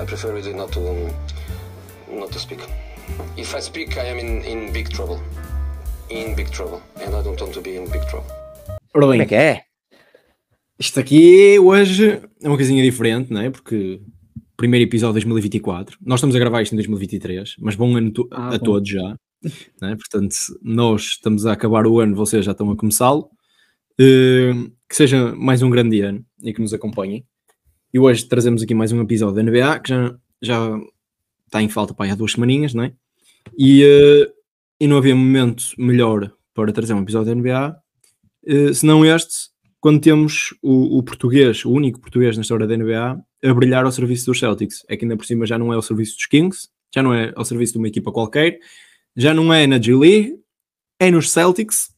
I prefer really not to um, not to speak. If I speak, I am in, in big trouble. In big trouble, and I don't want to be in big trouble. Ora Como é que é? isto aqui hoje é uma coisinha diferente, não é? Porque primeiro episódio de 2024, nós estamos a gravar isto em 2023, mas bom ano to- Ah, a bom. todos já, não é? Portanto, nós estamos a acabar o ano, vocês já estão a começá-lo. Eh, que seja mais um grande ano e que nos acompanhem. E hoje trazemos aqui mais um episódio da NBA que já, já está em falta para há duas semaninhas, não é? E, eh, e não havia momento melhor para trazer um episódio da NBA eh, senão este, quando temos o, o português, o único português na história da NBA, a brilhar ao serviço dos Celtics. É que ainda por cima já não é ao serviço dos Kings, já não é ao serviço de uma equipa qualquer, já não é na G-League, é nos Celtics,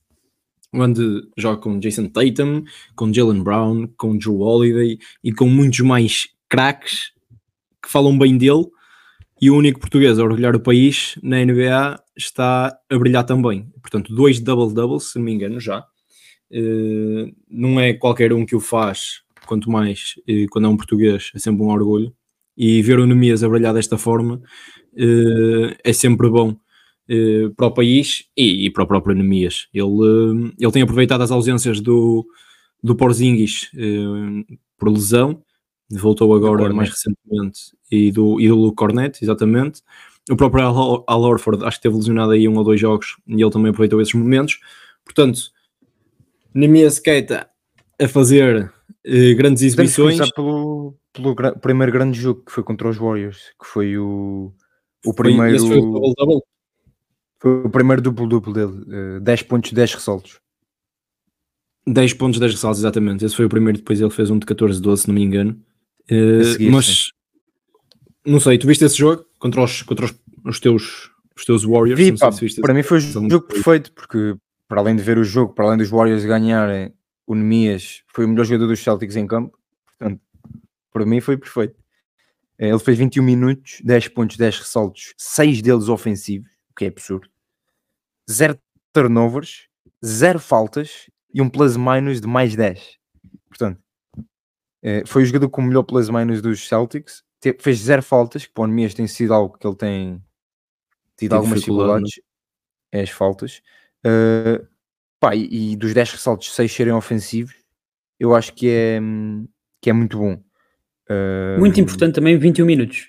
onde joga com Jason Tatum, com Jalen Brown, com Drew Holiday e com muitos mais craques que falam bem dele. E o único português a orgulhar o país na NBA está a brilhar também. Portanto, dois double-doubles, se não me engano, já. Eh, não é qualquer um que o faz, quanto mais eh, quando é um português, é sempre um orgulho. E ver o Nemias a brilhar desta forma eh, é sempre bom eh, para o país e, e para o próprio Nemias. Ele, eh, ele tem aproveitado as ausências do, do Porzingis eh, por lesão, voltou agora mais recentemente, e do, e do Luke Cornet, exatamente. O próprio Al, Al Horford acho que teve lesionado aí um ou dois jogos e ele também aproveitou esses momentos. Portanto, Nemias Keita a fazer grandes exibições. pelo, gra- primeiro grande jogo que foi contra os Warriors, que foi o, o Foi- primeiro esse foi o double-double. Foi o primeiro duplo-duplo dele, eh, 10 pontos, 10 ressaltos. 10 pontos, 10 ressaltos, exatamente. Esse foi o primeiro, depois ele fez um de 14, 12, se não me engano. Eh, seguir, mas não sei, tu viste esse jogo contra os, contra os, os teus, os teus Warriors? Vi, pá, se para mim foi o jogo. jogo perfeito, porque para além de ver o jogo, para além dos Warriors ganharem, o Nemias foi o melhor jogador dos Celtics em campo, portanto, para mim foi perfeito. Eh, Ele fez 21 minutos, 10 pontos, 10 ressaltos, 6 deles ofensivos, o que é absurdo. 0 turnovers, 0 faltas e um plus minus de mais 10. Portanto, eh, foi o jogador com o melhor plus minus dos Celtics, fez 0 faltas, que para o Nemias tem sido algo que ele tem tido algumas dificuldade, dificuldades, é as faltas. Uh, pá, e, e dos 10 ressaltos, 6 serem ofensivos, eu acho que é, que é muito bom. Uh, Muito importante também, 21 minutos.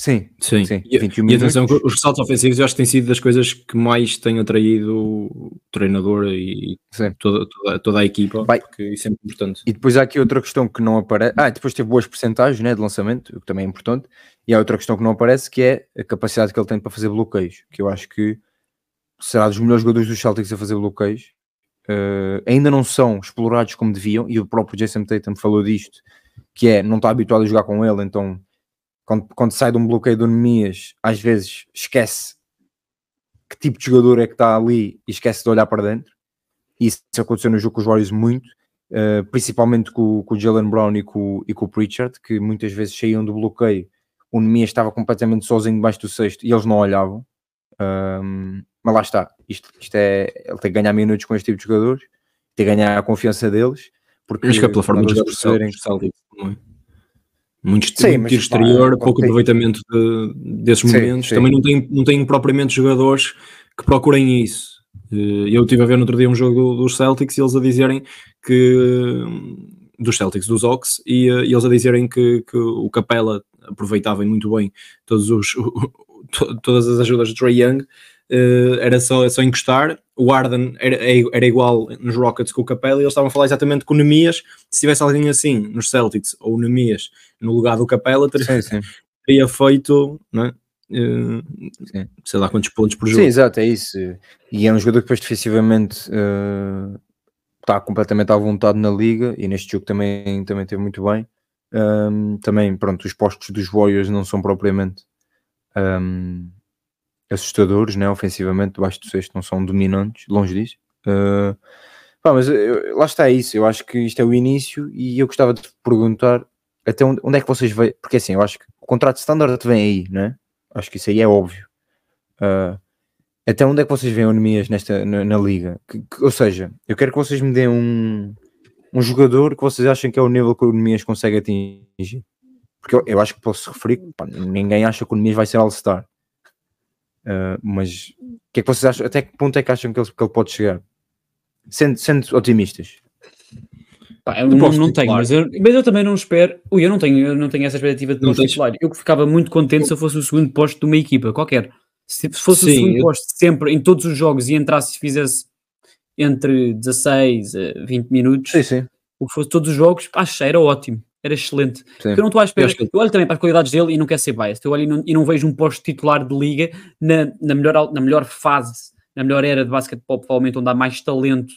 Sim, Sim, Sim, E, 21 e atenção, os ressaltos ofensivos eu acho que têm sido das coisas que mais têm atraído o treinador e toda, toda, toda a equipa, Vai. porque isso é muito importante. E depois há aqui outra questão que não aparece. Ah, depois teve boas percentagens né, de lançamento, o que também é importante. E há outra questão que não aparece, que é a capacidade que ele tem para fazer bloqueios, que eu acho que será dos melhores jogadores dos Celtics a fazer bloqueios. Uh, ainda não são explorados como deviam, e o próprio Jason Tatum falou disto, que é, não está habituado a jogar com ele, então quando, quando sai de um bloqueio do Nemias, às vezes esquece que tipo de jogador é que está ali e esquece de olhar para dentro. Isso aconteceu no jogo com os Warriors muito, uh, principalmente com, com o Jalen Brown e com, e com o Pritchard, que muitas vezes saíam do bloqueio, o Nemias estava completamente sozinho debaixo do sexto e eles não olhavam. Um, mas lá está, isto, isto é, ele tem que ganhar minutos com este tipo de jogadores, tem que ganhar a confiança deles, porque Acho que é pela forma de quando Muito, Sim, muito mas, tiro pá, exterior, quando pouco tem- aproveitamento de- desses Sim, momentos. sim. Também não tem, não tem propriamente jogadores que procurem isso. Eh, Eu estive a ver no outro dia um jogo do- dos Celtics e eles a dizerem que dos Celtics, dos Ox, e, eh, e eles a dizerem que, que o Capela aproveitava muito bem todos os, to- todas as ajudas de Trey Young, eh, era só, só encostar. O Arden era, era igual nos Rockets com o Capela e eles estavam a falar exatamente com o Nemias. Se tivesse alguém assim nos Celtics ou o Nemias no lugar do Capela, teria, Sim, sim. teria feito, não é? Sim. sei lá quantos pontos por jogo. Sim, exato, é isso. E é um jogador que depois defensivamente eh, está completamente à vontade na liga e neste jogo também, também teve muito bem. Um, também, pronto, os postos dos Warriors não são propriamente um, assustadores, né? ofensivamente, debaixo do sexto não são dominantes, longe disso. Uh, pá, mas eu- lá está isso, eu acho que isto é o início e eu gostava de perguntar até onde, onde é que vocês veem, porque assim, eu acho que o contrato standard vem aí, né? Acho que isso aí é óbvio. Uh, até onde é que vocês veem o Nemias nesta, na, na liga? Que- que- ou seja, eu quero que vocês me deem um, um jogador que vocês acham que é o nível que o Nemias consegue atingir. porque eu, eu acho que posso referir, pá, ninguém acha que o Nemias vai ser All-Star. Uh, mas o que é que vocês acham? Até que ponto é que acham que ele, que ele pode chegar? Sendo, sendo otimistas. Pá, eu não, não tenho, mas eu, mas eu também não espero. Ui, eu não tenho, eu não tenho essa expectativa de posto titular. Eu ficava muito contente se eu fosse o segundo posto de uma equipa, qualquer. Se fosse Sim, o segundo eu... posto sempre em todos os jogos e entrasse e fizesse entre 16 a 20 minutos, sim, sim. o que fosse todos os jogos, acho era ótimo era excelente. Sim. Eu não estou à espera. Eu, eu, olho também para as qualidades dele e não quero ser biased. Eu olho e não, e não vejo um posto titular de liga na, na, melhor, na melhor fase, na melhor era de basquetebol, provavelmente onde há mais talento.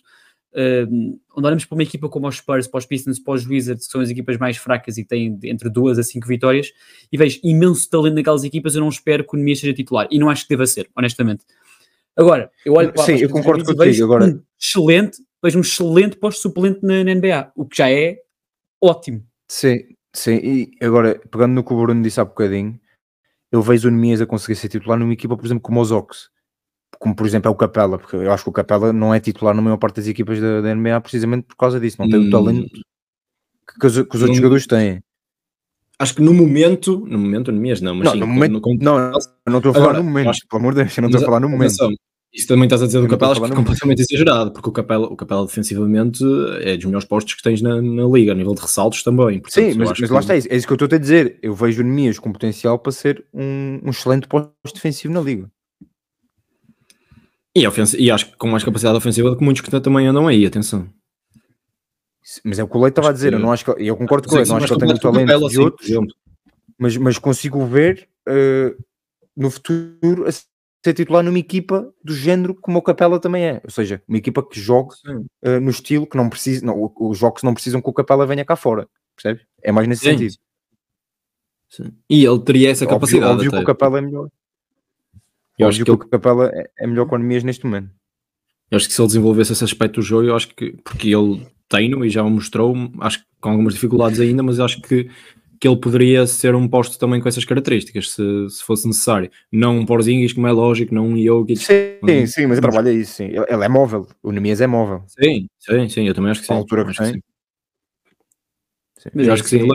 Uh, onde olhamos para uma equipa como os Spurs, para os Pistons, para os Wizards, que são as equipas mais fracas e têm entre duas a cinco vitórias, e vejo imenso talento naquelas equipas. Eu não espero que o Nemias seja titular e não acho que deva ser, honestamente. Agora, eu olho para Sim, eu concordo contigo. Agora, um excelente, vejo um excelente posto suplente na, na NBA, o que já é ótimo. Sim, sim. E agora, pegando no que o Bruno disse há bocadinho, eu vejo o Nemias a conseguir ser titular numa equipa, por exemplo, como os Ox. Como, por exemplo, é o Capela, porque eu acho que o Capela não é titular na maior parte das equipas da, da NBA precisamente por causa disso. Não tem o talento que, que, os, que os outros jogadores têm. Acho que no momento, no momento, Nemias não, mas não, sim, no momento, no, não, não estou a falar agora, no momento, acho, pelo amor de Deus, eu não estou a falar no momento. Isso também estás a dizer do Capela, acho que é completamente exagerado, porque o Capela, o Capela defensivamente é dos melhores postos que tens na, na liga, a nível de ressaltos também. Portanto, Sim, mas, mas lá está, é isso que eu estou a dizer. Eu vejo o Nemias com potencial para ser um, um excelente posto defensivo na liga. E, e acho que com mais capacidade ofensiva do que muitos que também andam aí, atenção. Mas é o que o Leite estava a dizer, eu, não acho que, eu concordo com ele, não acho que ele o talento Capela, de outros, mas, mas consigo ver uh, no futuro ser titular numa equipa do género como o Capela também é, ou seja, uma equipa que joga uh, no estilo que não precisa, não, os jogos não precisam que o Capela venha cá fora, percebe? É mais nesse Sim. sentido. Sim. E ele teria essa capacidade. Óbvio, óbvio que o Capela é melhor. Eu acho que, que o Capela é, é melhor com Anemias neste momento. Eu acho que se ele desenvolvesse esse aspecto do jogo, eu acho que, porque ele tem e já o mostrou, acho que com algumas dificuldades ainda, mas acho que que ele poderia ser um posto também com essas características, se, se fosse necessário. Não um Porzingis, como é lógico, não um Jokic. Sim, sim, sim, mas trabalha isso, sim. Ele, ele, é móvel, o Nemias é móvel. Sim, sim, sim, eu também acho que sim. A altura que tem. Sim. Mas acho que sim.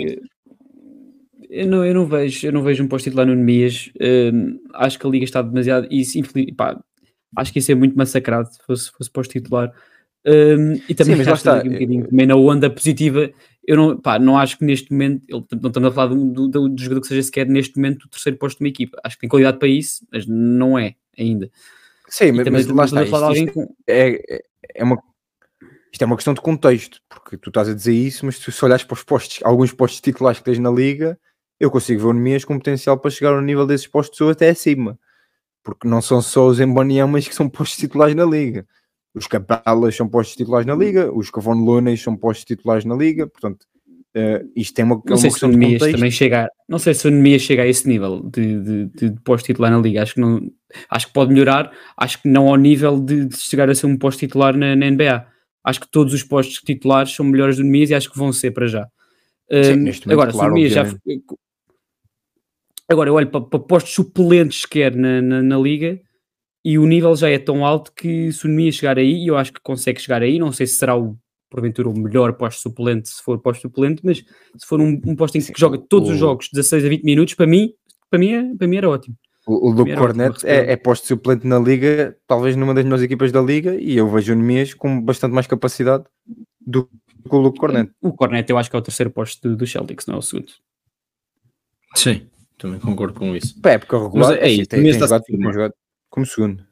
Eu não, eu não vejo, eu não vejo um posto titular no Nemias. Um, acho que a liga está demasiado. E, pá, acho que isso é muito massacrado se fosse, fosse posto titular. Um, e também Sim, mas lá está. Um bocadinho também na onda positiva eu não, pá, não acho que neste momento, ele, não estamos a falar do, do, do, jogador que seja sequer neste momento o terceiro posto de uma equipa. Acho que tem qualidade para isso, mas não é ainda. Sim, mas, mas lá está. Isto, isto com... é, é, uma, isto é uma questão de contexto, porque tu estás a dizer isso, mas se olhares para os postos, alguns postos titulares que tens na liga, eu consigo ver o Nemias com potencial para chegar ao nível desses postos ou até acima. Porque não são só os Emboniamas que são postos titulares na liga os Capelas são postos titulares na Liga, os Cavon Lunes são postos titulares na Liga, portanto, uh, isto tem uma, não sei se o Nemias também chega, não sei se o Nemias chega a esse nível de, de, de, de posto titular na Liga, acho que não, acho que pode melhorar, acho que não ao nível de, de chegar a ser um posto titular na, na, NBA. Acho que todos os postos titulares são melhores do Nemias e acho que vão ser para já. Sim, um, agora, claro, se o Nemias já Agora, eu olho para, para postos suplentes quer na, na, na Liga, e o nível já é tão alto que se o Nemia chegar aí, eu acho que consegue chegar aí, não sei se será o porventura o melhor pós-suplente, se for pós-suplente, mas se for um, um posto em que Sim, joga todos o... os jogos 16 a 20 minutos, para mim, para mim, é, para mim era ótimo. O, o Luke Cornet é, é posto-suplente na Liga, talvez numa das melhores equipas da Liga, e eu vejo o Nemias com bastante mais capacidade do que o Luke Cornet. O Cornet eu acho que é o terceiro posto do, do Celtics, não é o segundo. Sim, também concordo com isso. Para época regular, mas é isso, tem, tem, jogado, tem jogado como segundo.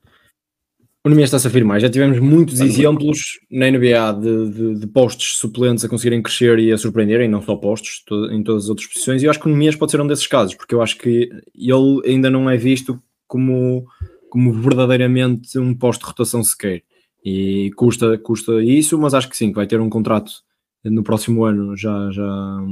O Nemias está-se a afirmar. Já tivemos muitos exemplos na NBA de, de, de, postos suplentes a conseguirem crescer e a surpreenderem, não só postos, to, em todas as outras posições. E eu acho que o Nemias pode ser um desses casos, porque eu acho que ele ainda não é visto como, como verdadeiramente um posto de rotação sequer. E custa, custa isso, mas acho que sim, que vai ter um contrato no próximo ano já. já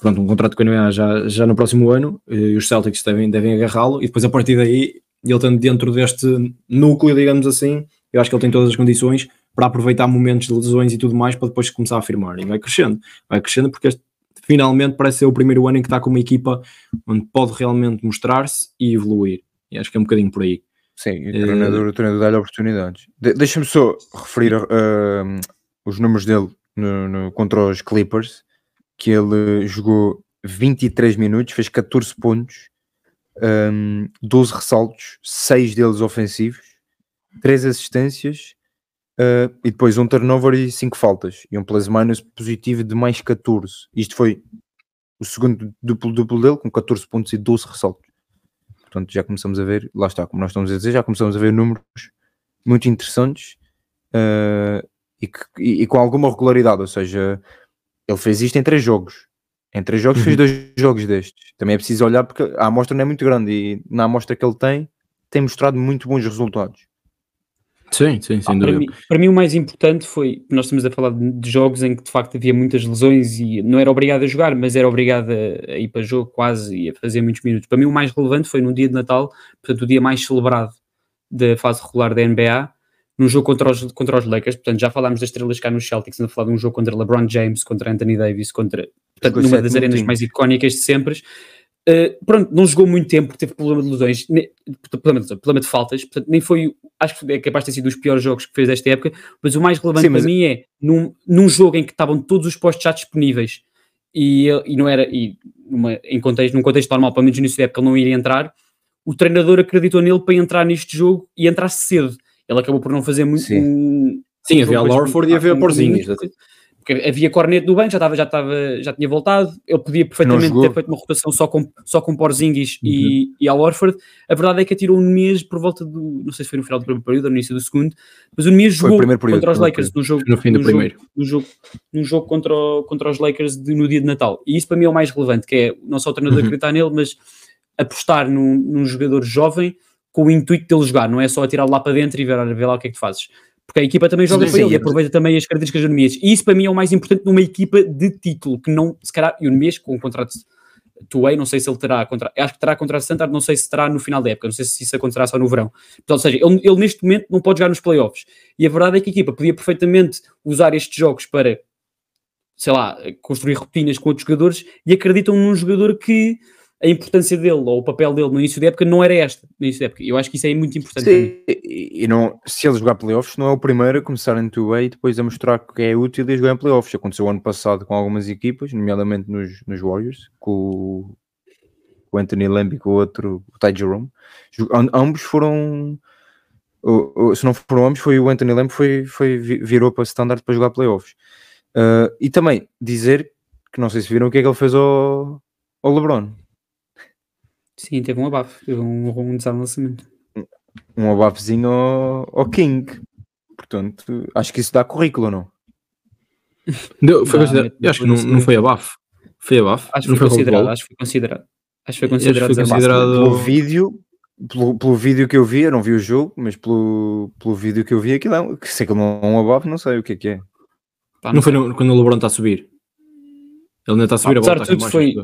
pronto, um contrato com a NBA já, já no próximo ano e os Celtics devem, devem agarrá-lo e depois a partir daí ele estando dentro deste núcleo, digamos assim, eu acho que ele tem todas as condições para aproveitar momentos de lesões e tudo mais para depois começar a afirmar. E vai crescendo, vai crescendo porque este, finalmente parece ser o primeiro ano em que está com uma equipa onde pode realmente mostrar-se e evoluir. E acho que é um bocadinho por aí. Sim, o treinador, uh, treinador dá-lhe oportunidades. De, Deixa-me só referir uh, os números dele no, no, contra os Clippers, que ele jogou 23 minutos, fez 14 pontos, um, 12 ressaltos, 6 deles ofensivos, 3 assistências uh, e depois um turnover e 5 faltas. E um plus minus positivo de mais 14. Isto foi o segundo duplo-duplo dele, com 14 pontos e 12 ressaltos. Portanto, já começamos a ver, lá está, como nós estamos a dizer, já começamos a ver números muito interessantes uh, e, que, e, e, com alguma regularidade. Ou seja, ele fez isto em 3 jogos. Em 3 jogos uhum. fez dois jogos destes. Também é preciso olhar porque a amostra não é muito grande e na amostra que ele tem, tem mostrado muito bons resultados. Sim, sim, sem ah, dúvida. Para mim, para mim, o mais importante foi, nós estamos a falar de jogos em que de facto havia muitas lesões e não era obrigado a jogar, mas era obrigado a, a ir para jogo quase e a fazer muitos minutos. Para mim o mais relevante foi no dia de Natal, portanto o dia mais celebrado da fase regular da NBA, num jogo contra os, contra os Lakers, portanto já falámos das estrelas cá nos Celtics, a falar de um jogo contra LeBron James, contra Anthony Davis, contra, portanto, numa das arenas mais icónicas de sempre, Uh, pronto, não jogou muito tempo teve problema de lesões, ne, problema, de, problema de faltas, portanto, nem foi, acho que é capaz de ter sido dos piores jogos que fez desta época, mas o mais relevante Sim, para mim é num, num jogo em que estavam todos os postos já disponíveis e, e não era, e numa, em contexto, num contexto normal, pelo menos no início da época ele não iria entrar, o treinador acreditou nele para entrar neste jogo e entrar cedo. Ele acabou por não fazer muito. Sim, um, Sim havia a Lorford e havia a Porzinhos porque havia Corneto do banco, já estava, já estava, já tinha voltado, ele podia perfeitamente ter feito uma rotação só com, só com Porzingis uhum. e, e Al Orford. A verdade é que atirou um mês por volta do, não sei se foi no final do primeiro período ou no início do segundo, mas o mês jogou período, contra os Lakers no jogo, no fim do no primeiro. Jogo, no jogo, no jogo contra, o, contra os Lakers de, no dia de Natal. E isso para mim é o mais relevante, que é não só o treinador uhum. acreditar nele, mas apostar num, num jogador jovem com o intuito dele jogar, não é só atirar lá para dentro e ver, ver lá o que é que tu fazes porque a equipa também joga sim, para sim, ele e aproveita também as características do Nemias. E isso para mim é o mais importante numa equipa de título, que não, se calhar, e o Nemias com um contrato two-way, não sei se ele terá contrato, acho que terá contrato standard, não sei se terá no final da época, não sei se isso acontecerá só no verão. Portanto, ou seja, ele, ele neste momento não pode jogar nos playoffs. E a verdade é que a equipa podia perfeitamente usar estes jogos para, sei lá, construir rotinas com outros jogadores e acreditam num jogador que a importância dele ou o papel dele no início da época não era esta. No início da época. Eu acho que isso é muito importante. Sim, e não, se ele jogar playoffs, não é o primeiro a começar em 2 e depois a mostrar que é útil e jogar em playoffs. Aconteceu ano passado com algumas equipas, nomeadamente nos, nos Warriors, com o Anthony Lamb e com o outro, o Ty Jerome. Ambos foram. Se não foram ambos, foi o Anthony Lamb foi, foi, virou para standard para jogar playoffs. Uh, e também dizer que não sei se viram o que é que ele fez ao, ao LeBron Sim, teve um abafo, teve um, um. Um abafezinho ao, ao King. Portanto, acho que isso dá currículo, não? Deu, foi considerado, eu acho que não, não foi abafo. Foi abafo? Acho que foi, considerado, acho que foi considerado. Acho que foi considerado, foi considerado... Pelo vídeo, pelo, pelo, vídeo que eu vi, eu não vi o jogo, mas pelo, pelo vídeo que eu vi, aquilo é, que sei que não é um abafo, não sei o que é que é. Pá, não, não foi no, quando o LeBron está a subir. Ele ainda está a subir Apesar a bola. Apesar de tudo, foi,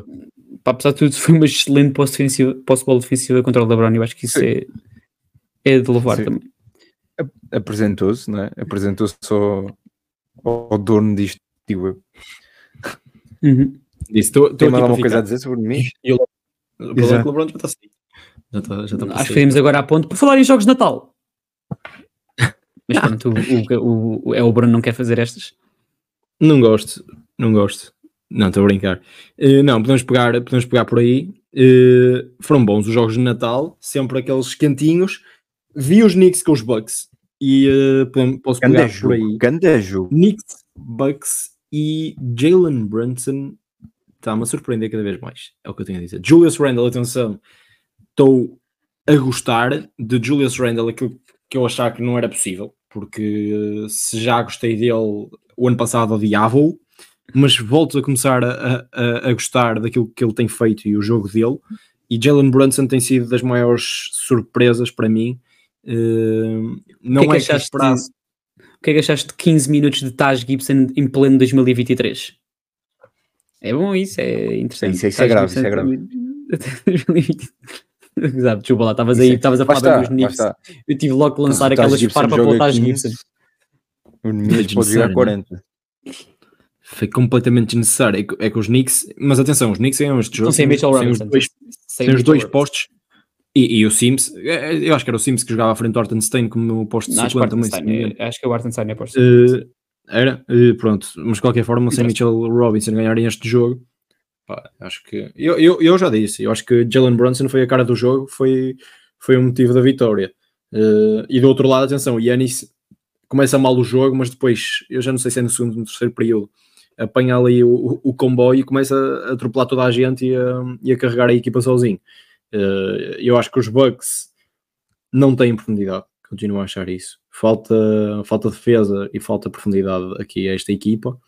apesar de tudo, foi uma excelente posse-bola defensiva contra o LeBron. Eu acho que isso é, é de louvar Sim. também. Apresentou-se, não é? Apresentou-se ao, ao dono disto, digo eu. Uhum. Disse, tô, tô Tem mais alguma coisa a dizer sobre mim? E o LeBron já está assim. Já está, já está Acho que temos agora a ponto. Por falar em jogos de Natal. Mas pronto, o, o, o, é o Bruno não quer fazer estas? Não gosto, não gosto. Não, estou a brincar. Uh, não, podemos pegar, podemos pegar por aí. Uh, foram bons os jogos de Natal, sempre aqueles quentinhos. Vi os Knicks com os Bucks e uh, posso pegar por aí. Gandejo. Knicks, Bucks e Jalen Brunson está-me a surpreender cada vez mais. É o que eu tenho a dizer. Julius Randle, atenção, estou a gostar de Julius Randle, aquilo que eu achava que não era possível, porque se já gostei dele o ano passado odiava-o mas volto a começar a, a, a, gostar daquilo que ele tem feito e o jogo dele. E Jalen Brunson tem sido das maiores surpresas para mim. Uh, não que é, que é que O que é que achaste de 15 minutos de Taj Gibson em pleno 2023? É bom isso, é interessante. Isso, isso é grave, isso é grave. Exato, desculpa lá, estavas aí, estavas a falar dos Knicks. Eu tive logo que lançar aquela esparpa para o Taj Gibson. O Knicks pode jogar 40 foi completamente desnecessário. É, é que os Knicks, mas atenção, os Knicks ganham este jogo. sem Mitchell Robinson. Os dois, sem os dois postos. E, e, o Sims, é, é, eu acho que era o Sims que jogava à frente do Artenstein como no posto de 50 também. É, acho que é o Artenstein é posto. Uh, era, uh, pronto, mas de qualquer forma, sem Mitchell Robinson ganharem este jogo, Pá, acho que eu, eu, eu já disse, eu acho que Jalen Brunson foi a cara do jogo, foi, foi o motivo da vitória. Uh, e do outro lado, atenção, o Yanis começa mal o jogo, mas depois, eu já não sei se é no segundo ou no terceiro período, apanha ali o, o comboio e começa a atropelar toda a gente e a, e a carregar a equipa sozinho. Uh, eu acho que os Bucks não têm profundidade, continuo a achar isso. Falta, falta defesa e falta profundidade aqui a esta equipa.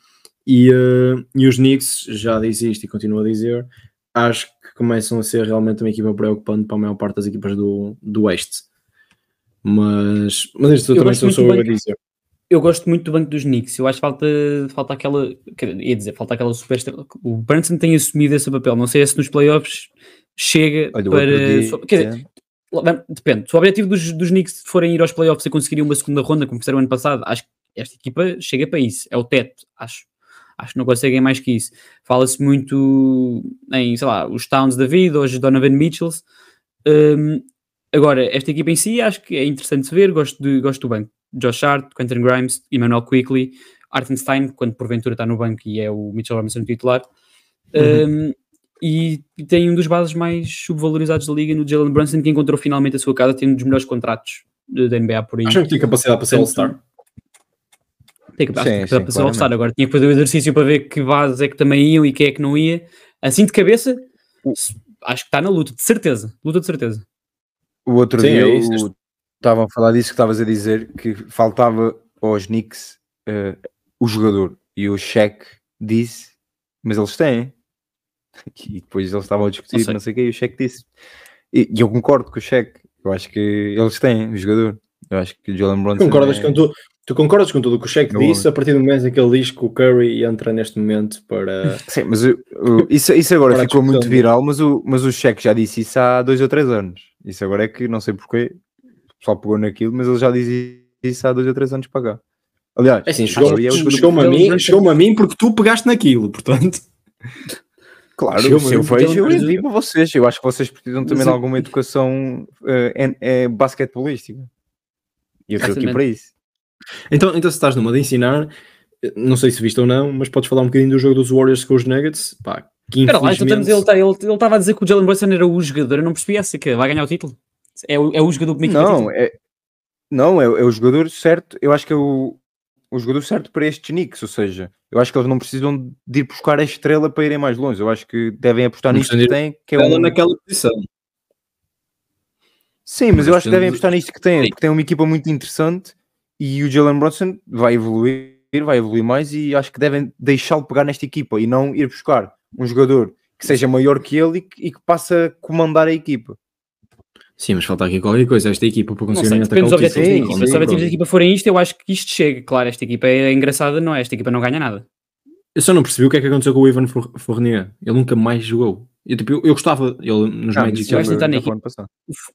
E, uh, e os Knicks, já disse isto e continuo a dizer, acho que começam a ser realmente uma equipa preocupante para a maior parte das equipas do, do Oeste. Mas, mas isto eu também sou eu a dizer eu gosto muito do banco dos Knicks. Eu acho que falta, falta aquela. Ia dizer, falta aquela super. O Brunson tem assumido esse papel. Não sei se nos playoffs chega Olha, para. Quer dizer, depende. Se o objetivo dos, dos Knicks forem ir aos playoffs e conseguirem uma segunda ronda, como fizeram ano passado, acho que esta equipa chega para isso. É o teto, acho. Acho que não conseguem mais que isso. Fala-se muito em, sei lá, os Towns da vida, hoje Donovan Mitchells. Um, agora, esta equipa em si, acho que é interessante ver. Gosto, de, gosto do banco. Josh Hart, Quentin Grimes, Emmanuel Quickly, Artenstein, quando porventura está no banco e é o Mitchell Robinson titular. Uhum. Um, e tem um dos bases mais subvalorizados da liga no Jalen Brunson, que encontrou finalmente a sua casa, tem um dos melhores contratos da NBA por aí. Acham que tinha capacidade para ser All-Star? Tem capacidade sim, para ser All-Star. Agora tinha que fazer o exercício para ver que bases é que também iam e quem é que não ia. Assim de cabeça, acho que está na luta, de certeza. Luta de certeza. O outro sim, dia, é o, estavam a falar disso que estavas a dizer, que faltava aos Knicks uh, o jogador. E o Shaq disse, mas eles têm. E depois eles estavam a discutir, não sei, o que, e o Shaq disse. E, e, eu concordo com o Shaq. Eu acho que eles têm o jogador. Eu acho que o Jalen Brunson. Concordas é... com tu, tu concordas com tudo o que o Shaq disse a partir do momento em que ele diz que o Curry entra neste momento para. Sim, mas o, o, isso, isso agora ficou muito viral, mas o, mas o Shaq já disse isso há dois ou três anos. Isso agora é que não sei porquê, pessoal pegou naquilo, mas ele já dizia isso há dois ou três anos para cá. Aliás, é assim, chegou-me é chegou a, mim, chegou a mim porque tu pegaste naquilo, portanto. Claro, se eu vejo, eu digo a vocês. Eu acho que vocês precisam também de alguma educação uh, basquetebolística. E eu estou aqui para isso. Então, então, se estás numa de ensinar, não sei se viste ou não, mas podes falar um bocadinho do jogo dos Warriors com os Nuggets. Pá, que Espera lá, então ele tá, estava ele, a dizer que o Jalen Brunson era o jogador, eu não percebi essa, que vai ganhar o título. É o, é o jogador que Não, é, não é, é, o jogador certo. Eu acho que é o, o jogador certo para estes Knicks. Ou seja, eu acho que eles não precisam de ir buscar a estrela para irem mais longe. Eu acho que devem apostar nisto que têm, que é um... naquela posição. Sim, mas eu acho que devem apostar nisto que têm, porque tem uma equipa muito interessante e o Jalen Bronson vai evoluir, vai evoluir mais e acho que devem deixá-lo pegar nesta equipa e não ir buscar um jogador que seja maior que ele e que, e que passe a comandar a equipa. Sim, mas falta aqui qualquer coisa. Esta equipa para conseguir sei, depende dos objetivos da equipa. Se os objetivos da equipa forem isto, eu acho que isto chega. Claro, esta equipa é engraçada, não é? Esta equipa não ganha nada. Eu só não percebi o que é que aconteceu com o Ivan Fournier. Ele nunca mais jogou. Eu, tipo, eu, eu gostava, ele nos ah, Magic... Acho que está na equipa.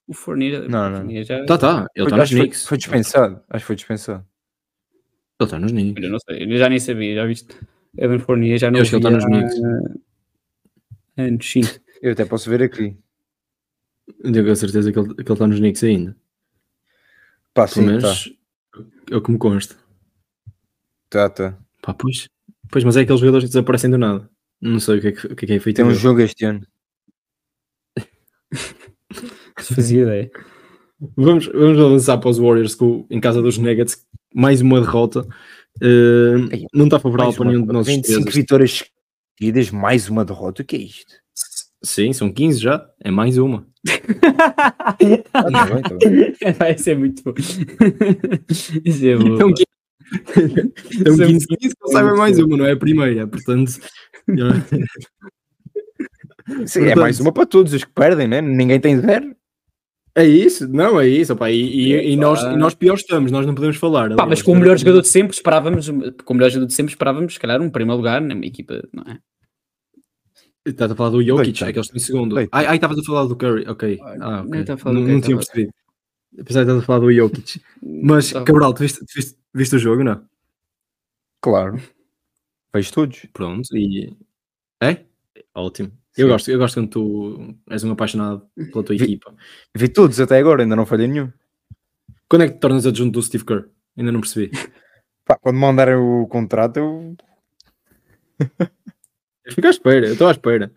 O, Fournier... Não, não. Fournier já... Tá, tá. Ele está nos Knicks. Foi, foi dispensado. Acho que foi dispensado. Ele está nos Knicks. Eu não sei. Eu já nem sabia. Já viste? Evan Fournier já não... Eu acho que ele está nos Knicks. Anos, Eu até posso ver aqui. Tenho a certeza que ele, que ele está nos Knicks ainda. Pá, sim, Pelo menos tá. é o que me consta. Tá, tá. Pá, pois, pois, mas é aqueles jogadores que desaparecem do nada. Não sei o que é que, o que, é, que é feito. Tem um jogo este ano. fazia ideia. Vamos, vamos avançar para os Warriors com, em casa dos Nuggets. Mais uma derrota. Uh, não está favorável para nenhum de nós. 25 vitórias seguidas, mais uma derrota. O que é isto? Sim, são 15 já. É mais uma. Vai ser muito bom. Isso é bom. Então, 15, então, 15, 15 não sabe mais uma, não é a primeira, portanto. Sim, portanto, é mais uma para todos os que perdem, né? Ninguém tem zero. É isso, não, é isso, opa, e, e, e, nós, e nós pior estamos, nós não podemos falar. Pá, mas com o melhor jogador de sempre esperávamos, com o melhor jogador de sempre esperávamos, se calhar, um primeiro lugar na minha equipa, não é? Estás a falar do Jokic, é que eles têm segundo. Ai, ai, estavas a falar do Curry, ok. Ah, okay. Não, não, não tinha percebido. Apesar de estar a falar do Jokic. Mas, Cabral, tu viste, viste, viste o jogo, não? Claro. Vejo todos. Pronto, e... É? Ótimo. Eu gosto, eu gosto quando tu és um apaixonado pela tua vi, equipa. Vi todos até agora, ainda não falhei nenhum. Quando é que te tornas adjunto do Steve Kerr? Ainda não percebi. Pá, quando mandarem o contrato, eu... fico à espera, eu estou à espera.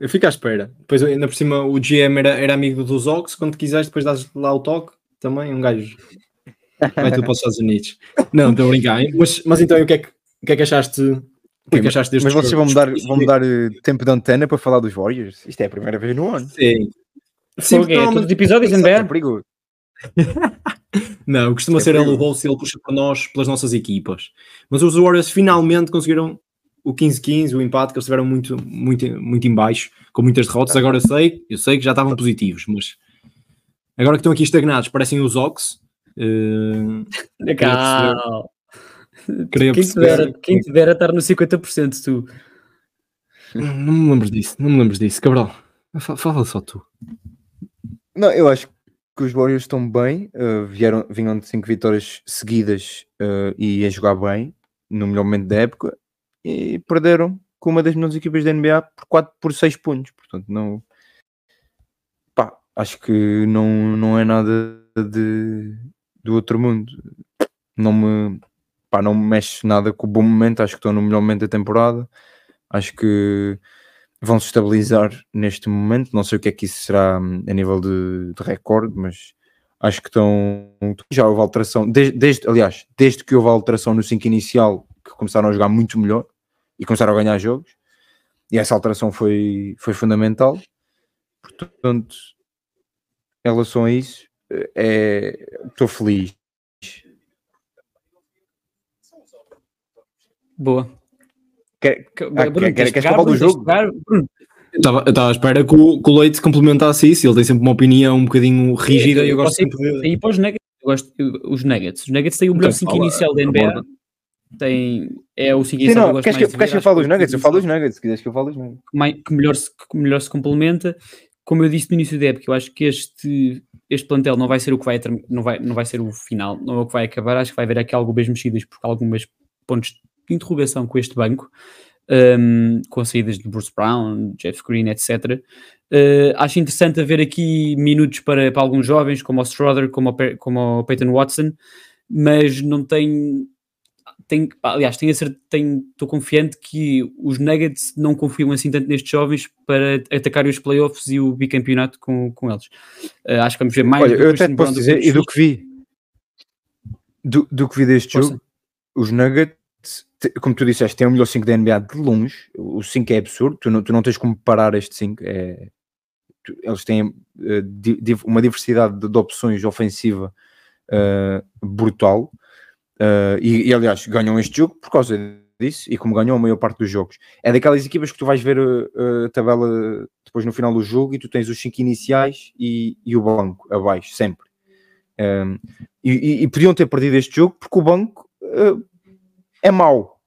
Eu fico à espera. Depois, ainda por cima, o GM era, era amigo dos Ox. Quando quiseres, depois dás lá o toque. Também um gajo. Vai tudo para os Estados Unidos. Não, estou a brincar. Mas, mas então, o que é que, o que, é que achaste? O que é que achaste deste Mas vocês vão me dar, vão dar eh, tempo de antena para falar dos Warriors? Isto é a primeira vez no ano. Sim. Sim, porque é, todos os episódios em É perigoso. Não, costuma é ser ele o bolso e ele puxa para nós, pelas nossas equipas. Mas os Warriors finalmente conseguiram o 15-15, o empate, que eles estiveram muito, muito, muito em baixo, com muitas derrotas. Agora eu sei, eu sei que já estavam positivos, mas agora que estão aqui estagnados, parecem os Ox. Uh, Legal. Quem, te dera, quem te dera estar no 50% tu. Não, não me lembro disso, não me lembro disso, Cabral. Fala, fala só tu. Não, eu acho que os Warriors estão bem, uh, vieram, vinham de 5 vitórias seguidas uh, e a jogar bem no melhor momento da época e perderam com uma das melhores equipas da NBA por 4 por 6 pontos. Portanto, não pá, acho que não, não é nada de, do outro mundo. Não me pá, não me mexe nada com o bom momento, acho que estão no melhor momento da temporada. Acho que vão se estabilizar neste momento. Não sei o que é que isso será hum, a nível de, de recorde, mas acho que estão. Já houve alteração, desde, desde, aliás, desde que houve alteração no 5 inicial, que começaram a jogar muito melhor e começaram a ganhar jogos, e essa alteração foi, foi fundamental. Portanto, em relação a isso, é, estou feliz. Boa. Quer, ah, quer, quer, quer falar do jogo? Eu estava à espera que o, que o Leite complementasse isso. Ele tem sempre uma opinião um bocadinho rígida e eu gosto sempre de. E para os Nuggets, eu gosto, os Nuggets. Os Nuggets têm o melhor 5 inicial da NBA. Tem, é o 5 inicial que eu gosto queres que, queres que eu fale dos Nuggets? Eu falo dos Nuggets, se quiseres que eu fale dos Nuggets. Que melhor, se, que melhor se complementa. Como eu disse no início da época, eu acho que este, este plantel não vai ser o que vai, não vai, não vai ser o final, não é o que vai acabar. Acho que vai haver aqui algumas mexidas, porque algumas pontos de interrogação com este banco um, com saídas de Bruce Brown, Jeff Green, etc. Uh, acho interessante haver aqui minutos para, para alguns jovens, como o Strother, como o, como o Peyton Watson, mas não tem. Aliás, tenho estou confiante que os Nuggets não confiam assim tanto nestes jovens para atacar os playoffs e o bicampeonato com, com eles. Uh, acho que vamos ver mais. Olha, eu até te posso dizer, e do que vi, do, do que vi deste Força. jogo, os Nuggets como tu disseste, tem o melhor 5 da NBA de longe. O 5 é absurdo, tu não, tu não tens como parar este 5. É, tu, eles têm uh, di, uma diversidade de, de opções ofensiva uh, brutal. Uh, e, e, aliás, ganham este jogo por causa disso e como ganham a maior parte dos jogos. É daquelas equipas que tu vais ver a tabela depois no final do jogo e tu tens os 5 iniciais e, e, o banco abaixo, sempre. Um, e, e, podiam ter perdido este jogo porque o banco é mau.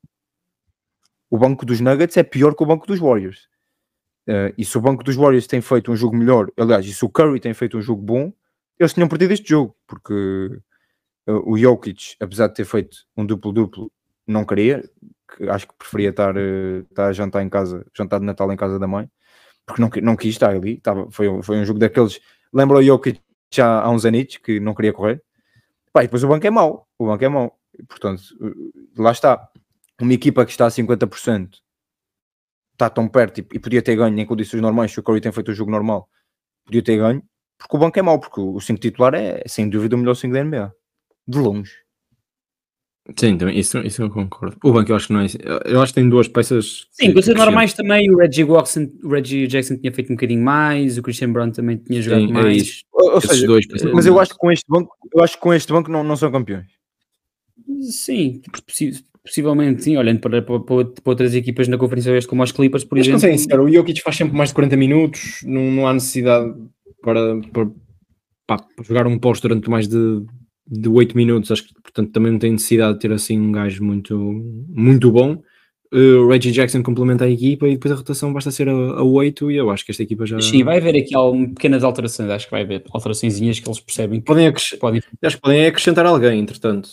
O banco dos Nuggets é pior que o banco dos Warriors. Uh, e se o banco dos Warriors tem feito um jogo melhor, aliás, e se o Curry tem feito um jogo bom, eles tinham perdido este jogo, porque uh, o Jokic, apesar de ter feito um duplo-duplo, não queria, que acho que preferia estar, uh, estar a jantar em casa, jantar de Natal em casa da mãe, porque não, não quis estar ali, Tava, foi, foi um jogo daqueles, lembra o Jokic já há uns anos que não queria correr, Pá, e depois o banco é mau, o banco é mau, Portanto, lá está. Uma equipa que está a 50% está tão perto e, e podia ter ganho em condições normais. Se o Curry tem feito o jogo normal, podia ter ganho, porque o banco é mau, porque o 5 titular é sem dúvida o melhor 5 da NBA. De longe. Sim, também, isso, isso eu concordo. O banco eu acho que não é. Eu acho que tem duas peças. Sim, coisas normais também. O Reggie, Jackson, o Reggie Jackson tinha feito um bocadinho mais, o Christian Brown também tinha jogado Sim, é mais. É ou, ou seja, dois, mas eu acho que com este banco, eu acho que com este banco não, não são campeões. Sim, possivelmente sim, olhando para, para, para, outras equipas na Conferência Oeste, como as Clippers, por Mas exemplo. Mas o Jokic faz sempre mais de 40 minutos, não, não há necessidade para, para, para jogar um posto durante mais de, de 8 minutos, acho que portanto também não tem necessidade de ter assim um gajo muito, muito bom. Uh, o Reggie Jackson complementa a equipa e depois a rotação basta ser a, a 8 e eu acho que esta equipa já... Sim, vai haver aqui pequenas alterações, acho que vai haver alterações que eles percebem. Podem, podem... Acho que podem acrescentar alguém, entretanto.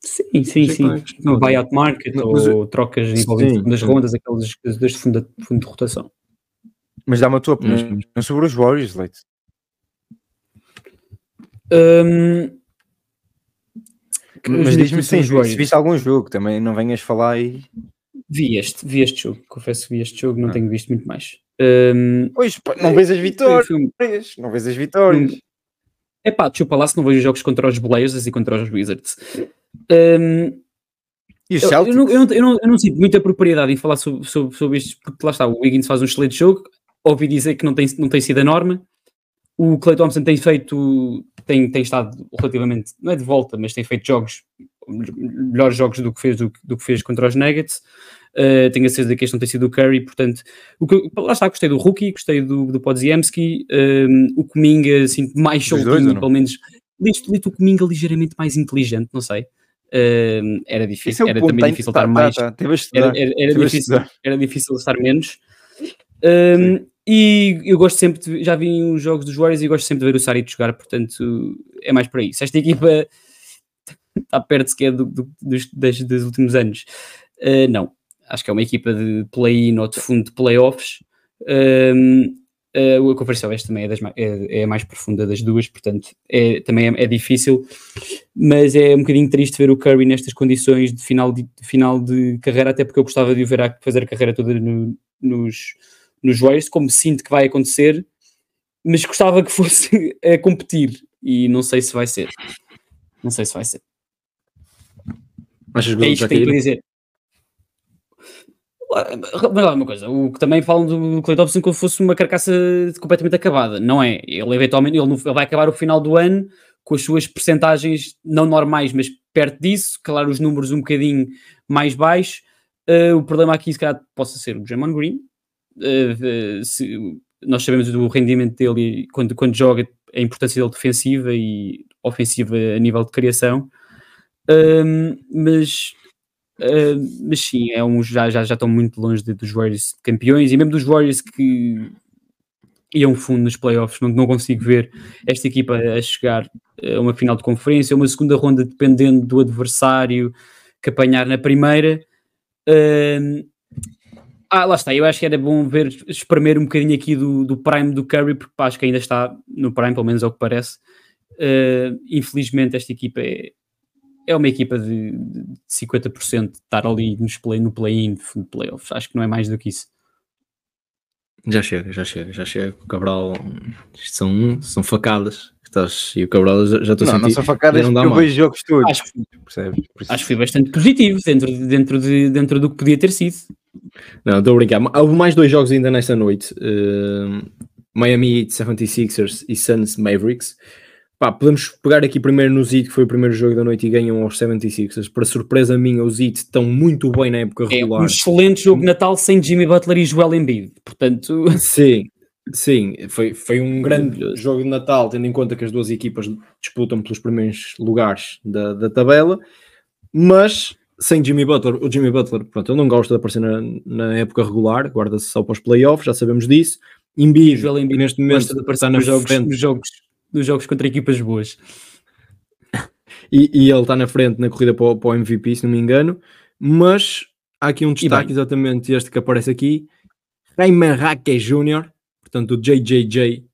Sim, sim, sim. No buyout market não, ou mas, trocas envolvendo das rondas, aqueles dois de fundo, de fundo de rotação. Mas dá-me a tua opinião mas, sobre os Warriors, Leite. Um, mas diz-me sim, se viste algum jogo, também não venhas falar aí. Vi este, vi este jogo, confesso que vi este jogo, não ah. tenho visto muito mais. Um, pois, não vês as vitórias, não vês as vitórias. É pá, deixa eu falar se não vejo jogos contra os Blazers e contra os Wizards. Um, e os eu, eu, não, eu, não, eu, não, eu não sinto muita propriedade em falar sobre, sobre, sobre isto, porque lá está, o Wiggins faz um excelente jogo, ouvi dizer que não tem, não tem sido a norma, o Clay Thompson tem feito, tem, tem estado relativamente, não é de volta, mas tem feito jogos, melhores jogos do que fez, do, do que fez contra os Nuggets, uh, tenho a certeza que este não tem sido o Curry, portanto, o que, lá está, gostei do Rookie, gostei do, do Podziemski, um, ehm, o Cominga, assim, mais soltinho, pelo menos, listo, listo o Cominga ligeiramente mais inteligente, não sei, Uh, era difícil, é era também difícil estar tá, mais. Tá, tá. Era, era, era difícil, era difícil estar menos. Um, e eu gosto sempre de, já vi os jogos dos Warriors e gosto sempre de ver o Saric jogar, portanto é mais para isso. Esta equipa está perto sequer do, do, dos, dos, últimos anos. Uh, não, acho que é uma equipa de play-in ou de fundo de playoffs. Um, Uh, a Conferência Oeste também é, das, é, é, a mais profunda das duas, portanto é, também é, é, difícil, mas é um bocadinho triste ver o Curry nestas condições de final de, de final de carreira, até porque eu gostava de o ver a fazer a carreira toda no, nos, nos Warriors, como sinto que vai acontecer, mas gostava que fosse a competir e não sei se vai ser. Não sei se vai ser. Achas é isto que tenho para dizer. Mas olha uma coisa, o que também falam do Clay Thompson como se fosse uma carcaça completamente acabada. Não é. Ele eventualmente ele, ele vai acabar o final do ano com as suas percentagens não normais, mas perto disso, claro, os números um bocadinho mais baixos. Uh, o problema aqui, se calhar, possa ser o Jamon Green. Uh, se, nós sabemos do rendimento dele quando, quando joga, a importância dele defensiva e ofensiva a nível de criação. Uh, mas Uh, mas sim, é um, já, já, já estão muito longe de, dos Warriors campeões e mesmo dos Warriors que iam fundo nos playoffs. Não, não consigo ver esta equipa a chegar a uma final de conferência, uma segunda ronda, dependendo do adversário que apanhar na primeira. Uh, ah, lá está, eu acho que era bom ver, espremer um bocadinho aqui do, do prime do Curry, porque pá, acho que ainda está no prime, pelo menos é o que parece. Uh, infelizmente, esta equipa é, é uma equipa de, de 50% de estar ali nos play, no play-in, no playoffs. Acho que não é mais do que isso. Já chega, já chega, já chega. O Cabral, isto são, são facadas. Estás, e o Cabral já estou a sentir. Não, são facadas não eu vejo jogos todos. Acho, percebes? acho que foi bastante positivo dentro, dentro, de, dentro do que podia ter sido. Não, estou a brincar. Houve mais dois jogos ainda nesta noite. Uh, Miami 76ers e Suns Mavericks. Pá, podemos pegar aqui primeiro no Zit, que foi o primeiro jogo da noite e ganham aos 76ers. Para surpresa minha, os Zit estão muito bem na época regular. É um excelente jogo de Natal sem Jimmy Butler e Joel Embiid, portanto... Sim, sim, foi, foi um grande jogo de Natal, tendo em conta que as duas equipas disputam pelos primeiros lugares da, da tabela, mas sem Jimmy Butler, o Jimmy Butler, pronto, ele não gosta de aparecer na, na época regular, guarda-se só para os playoffs, já sabemos disso. Embiid, Joel Embiid neste momento está na jogos, nos jogos nos jogos contra equipas boas. E, e ele está na frente na corrida para o, para o, MVP, se não me engano. Mas há aqui um destaque, exatamente este que aparece aqui: Raymond Raque Jr., portanto, o JJJ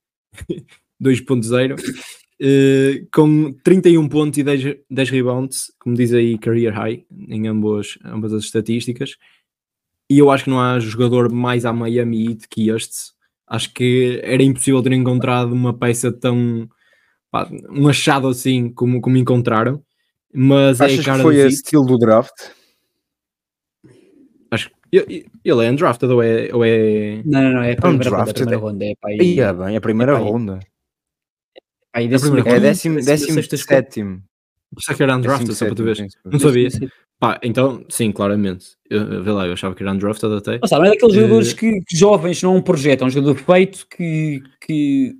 2.0, uh, com 31 pontos e 10, 10 rebounds, como diz aí, career high em ambas, ambas as estatísticas. E eu acho que não há jogador mais a Miami Heat que este Acho que era impossível ter encontrado uma peça tão. Pá, um achado assim como, como encontraram. Mas Achas é a cara que foi esse estilo do draft? Acho que ele é undrafted ou é. Ou é... Não, não, não, é a primeira, ronda, a primeira ronda. É, para aí, é bem, é a primeira é ronda. Aí, décimo, é décimo, décimo, décimo sétimo. Pensava que era undrafted, só para tu ver. Não sabia. Pá, então, sim, claramente. Eu, vê lá, eu achava que era undrafted até. Mas, sabe, é daqueles uh... jogadores que, que, jovens, não é um projeto, é um jogador feito que, que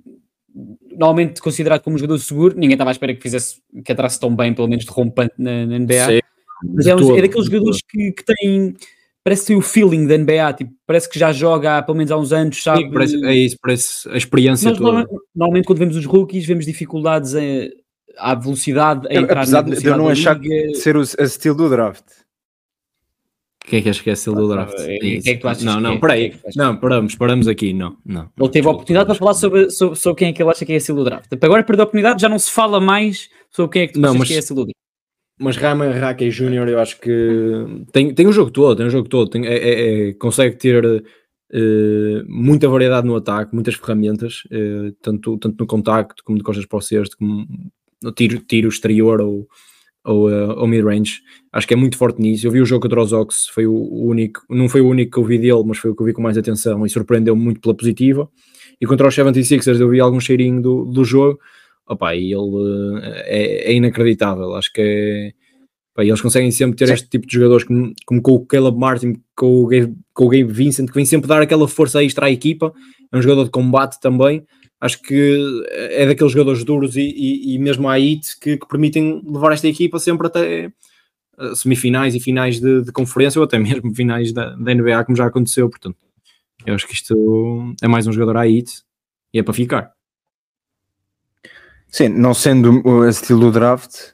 normalmente considerado como um jogador seguro, ninguém estava à espera que fizesse, que atrasse tão bem, pelo menos de rompante na, na NBA. Sim, Mas é, um, é daqueles jogadores que, que têm, parece que tem o feeling da NBA, tipo, parece que já joga há pelo menos há uns anos, sabe? Sim, parece, é isso, parece a experiência Nós, toda. Normalmente, normalmente, quando vemos os rookies, vemos dificuldades em à velocidade a entrar Apesar na de eu não achar liga... ser o estilo do draft. Quem é que acha que é estilo do draft? É, é, que é que tu achas não, não, é? peraí. É não, paramos, paramos aqui. Não, não. Ele teve a oportunidade para falar sobre, sobre, sobre, quem é que ele acha que é estilo do draft. Agora perdeu a oportunidade, já não se fala mais sobre quem é que tu não, achas mas... que é estilo do draft. Mas Rama Rackey Júnior, eu acho que tem, tem o jogo todo, tem o jogo todo, tem, é, é, é consegue ter uh, muita variedade no ataque, muitas ferramentas, uh, tanto, tanto no contacto como de costas para o cesto, como no tiro, tiro exterior ou, ou, uh, ou mid-range. Acho que é muito forte nisso. Eu vi o jogo contra os Ox, foi o único, não foi o único que eu vi dele, mas foi o que eu vi com mais atenção e surpreendeu-me muito pela positiva. E contra os 76ers eu vi algum cheirinho do, do jogo. Opa, e ele é, é inacreditável. Acho que é, Pá, eles conseguem sempre ter Sim. este tipo de jogadores como, como, com o Caleb Martin, com o, Gabe, com o Gabe Vincent, que vem sempre dar aquela força extra à equipa. É um jogador de combate também. Acho que é daqueles jogadores duros e, e, e mesmo a IT que, que, permitem levar esta equipa sempre até uh, semifinais e finais de, de, conferência ou até mesmo finais da, da, NBA, como já aconteceu. Portanto, eu acho que isto é mais um jogador à IT e é para ficar. Sim, não sendo o estilo do draft,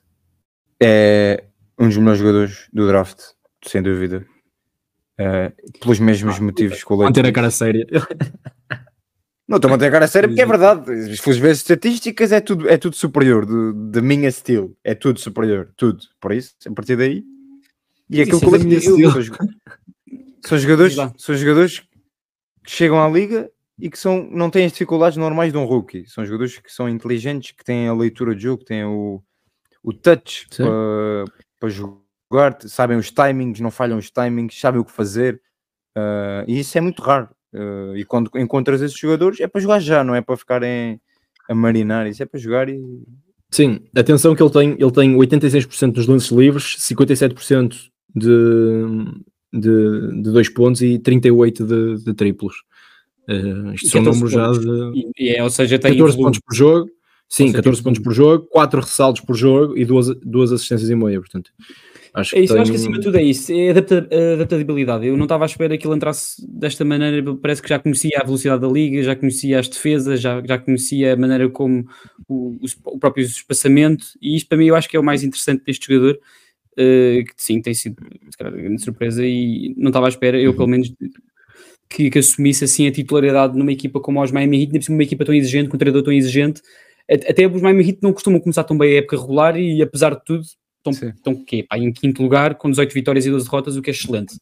é, um dos melhores jogadores do draft, sem dúvida. Uh, pelos mesmos ah, motivos que o Manter a cara séria. Não estou a manter a cara séria porque é verdade. Se fores ver estatísticas, é tudo, é tudo superior da minha estilo. É tudo superior, tudo. Por isso, a partir daí. E aquilo que eu digo, são jogadores, são jogadores que chegam à liga e que são, não têm as dificuldades normais de um rookie. São jogadores que são inteligentes, que têm a leitura de jogo, que têm o, o touch para, para jogar, sabem os timings, não falham os timings, sabem o que fazer, uh, e isso é muito raro. Uh, e quando encontras esses jogadores é para jogar já, não é para ficarem a marinar, isso é para jogar e. Sim, atenção que ele tem, ele tem 86% dos lances livres, 57% de, de, de dois pontos e 38% de, de triplos. Uh, isto são números já de. E, é, ou seja, tem 14 pontos por jogo, Sim, seja, 14 pontos por jogo, 4 ressaltos por jogo e duas, duas assistências e meia, portanto. Acho é isso, eu acho que acima de tudo é isso, é adaptabilidade. Eu não estava à espera que ele entrasse desta maneira, parece que já conhecia a velocidade da liga, já conhecia as defesas, já, já conhecia a maneira como o, o próprio espaçamento, e isto para mim eu acho que é o mais interessante deste jogador, uh, que sim, tem sido calhar, grande surpresa e não estava à espera, eu uhum. pelo menos, que, que, assumisse assim a titularidade numa equipa como os Miami Heat, uma equipa tão exigente, com um treinador tão exigente, até os Miami Heat não costumam começar tão bem a época regular e apesar de tudo estão, estão quê? Pá, em quinto lugar com 18 vitórias e 12 derrotas, o que é excelente.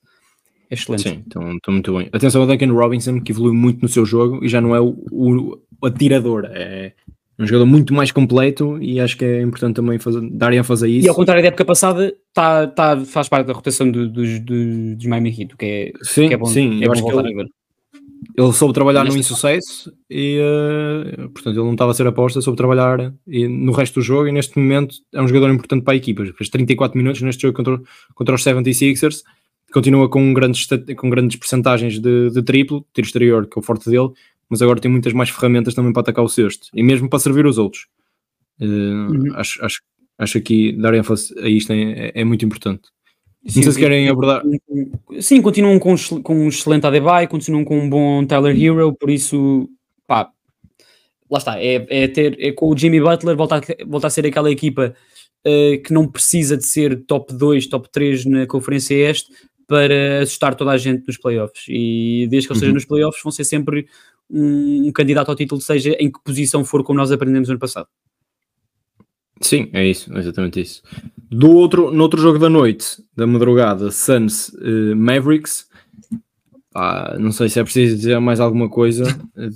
É excelente. Sim, estão, estão muito bem. Atenção ao Duncan Robinson, que evoluiu muito no seu jogo e já não é o, o, o atirador, é um jogador muito mais completo e acho que é importante também fazer, dar ênfase a isso. E ao contrário da época passada, tá, tá, faz parte da rotação do, do, do, dos Miami Heat, que é, sim, que é bom, sim, é eu acho que ele, ele soube trabalhar no insucesso e, uh, portanto, ele não estava a ser aposta, soube trabalhar e, no resto do jogo e neste momento é um jogador importante para a equipa. Fez 34 minutos neste jogo contra, contra os 76ers, continua com grandes, com grandes percentagens de, de triplo, tiro exterior, que é o forte dele, mas agora tem muitas mais ferramentas também para atacar o cesto e mesmo para servir os outros. Uh, uhum. acho, acho, acho aqui dar ênfase a isto é, é muito importante. Sim, não sei se querem abordar. Sim, continuam com, com um excelente Adebayo, continuam com um bom Tyler Hero, por isso, pá, lá está, é, é ter, é com o Jimmy Butler voltar, voltar a ser aquela equipa uh, que não precisa de ser top 2, top 3 na Conferência Este para assustar toda a gente nos playoffs. E desde que ele uhum. nos playoffs, vão ser sempre um, um candidato ao título, seja em que posição for, como nós aprendemos no ano passado. Sim, é isso, é exatamente isso. Do outro, no outro jogo da noite, da madrugada, Suns uh, Mavericks, ah, não sei se é preciso dizer mais alguma coisa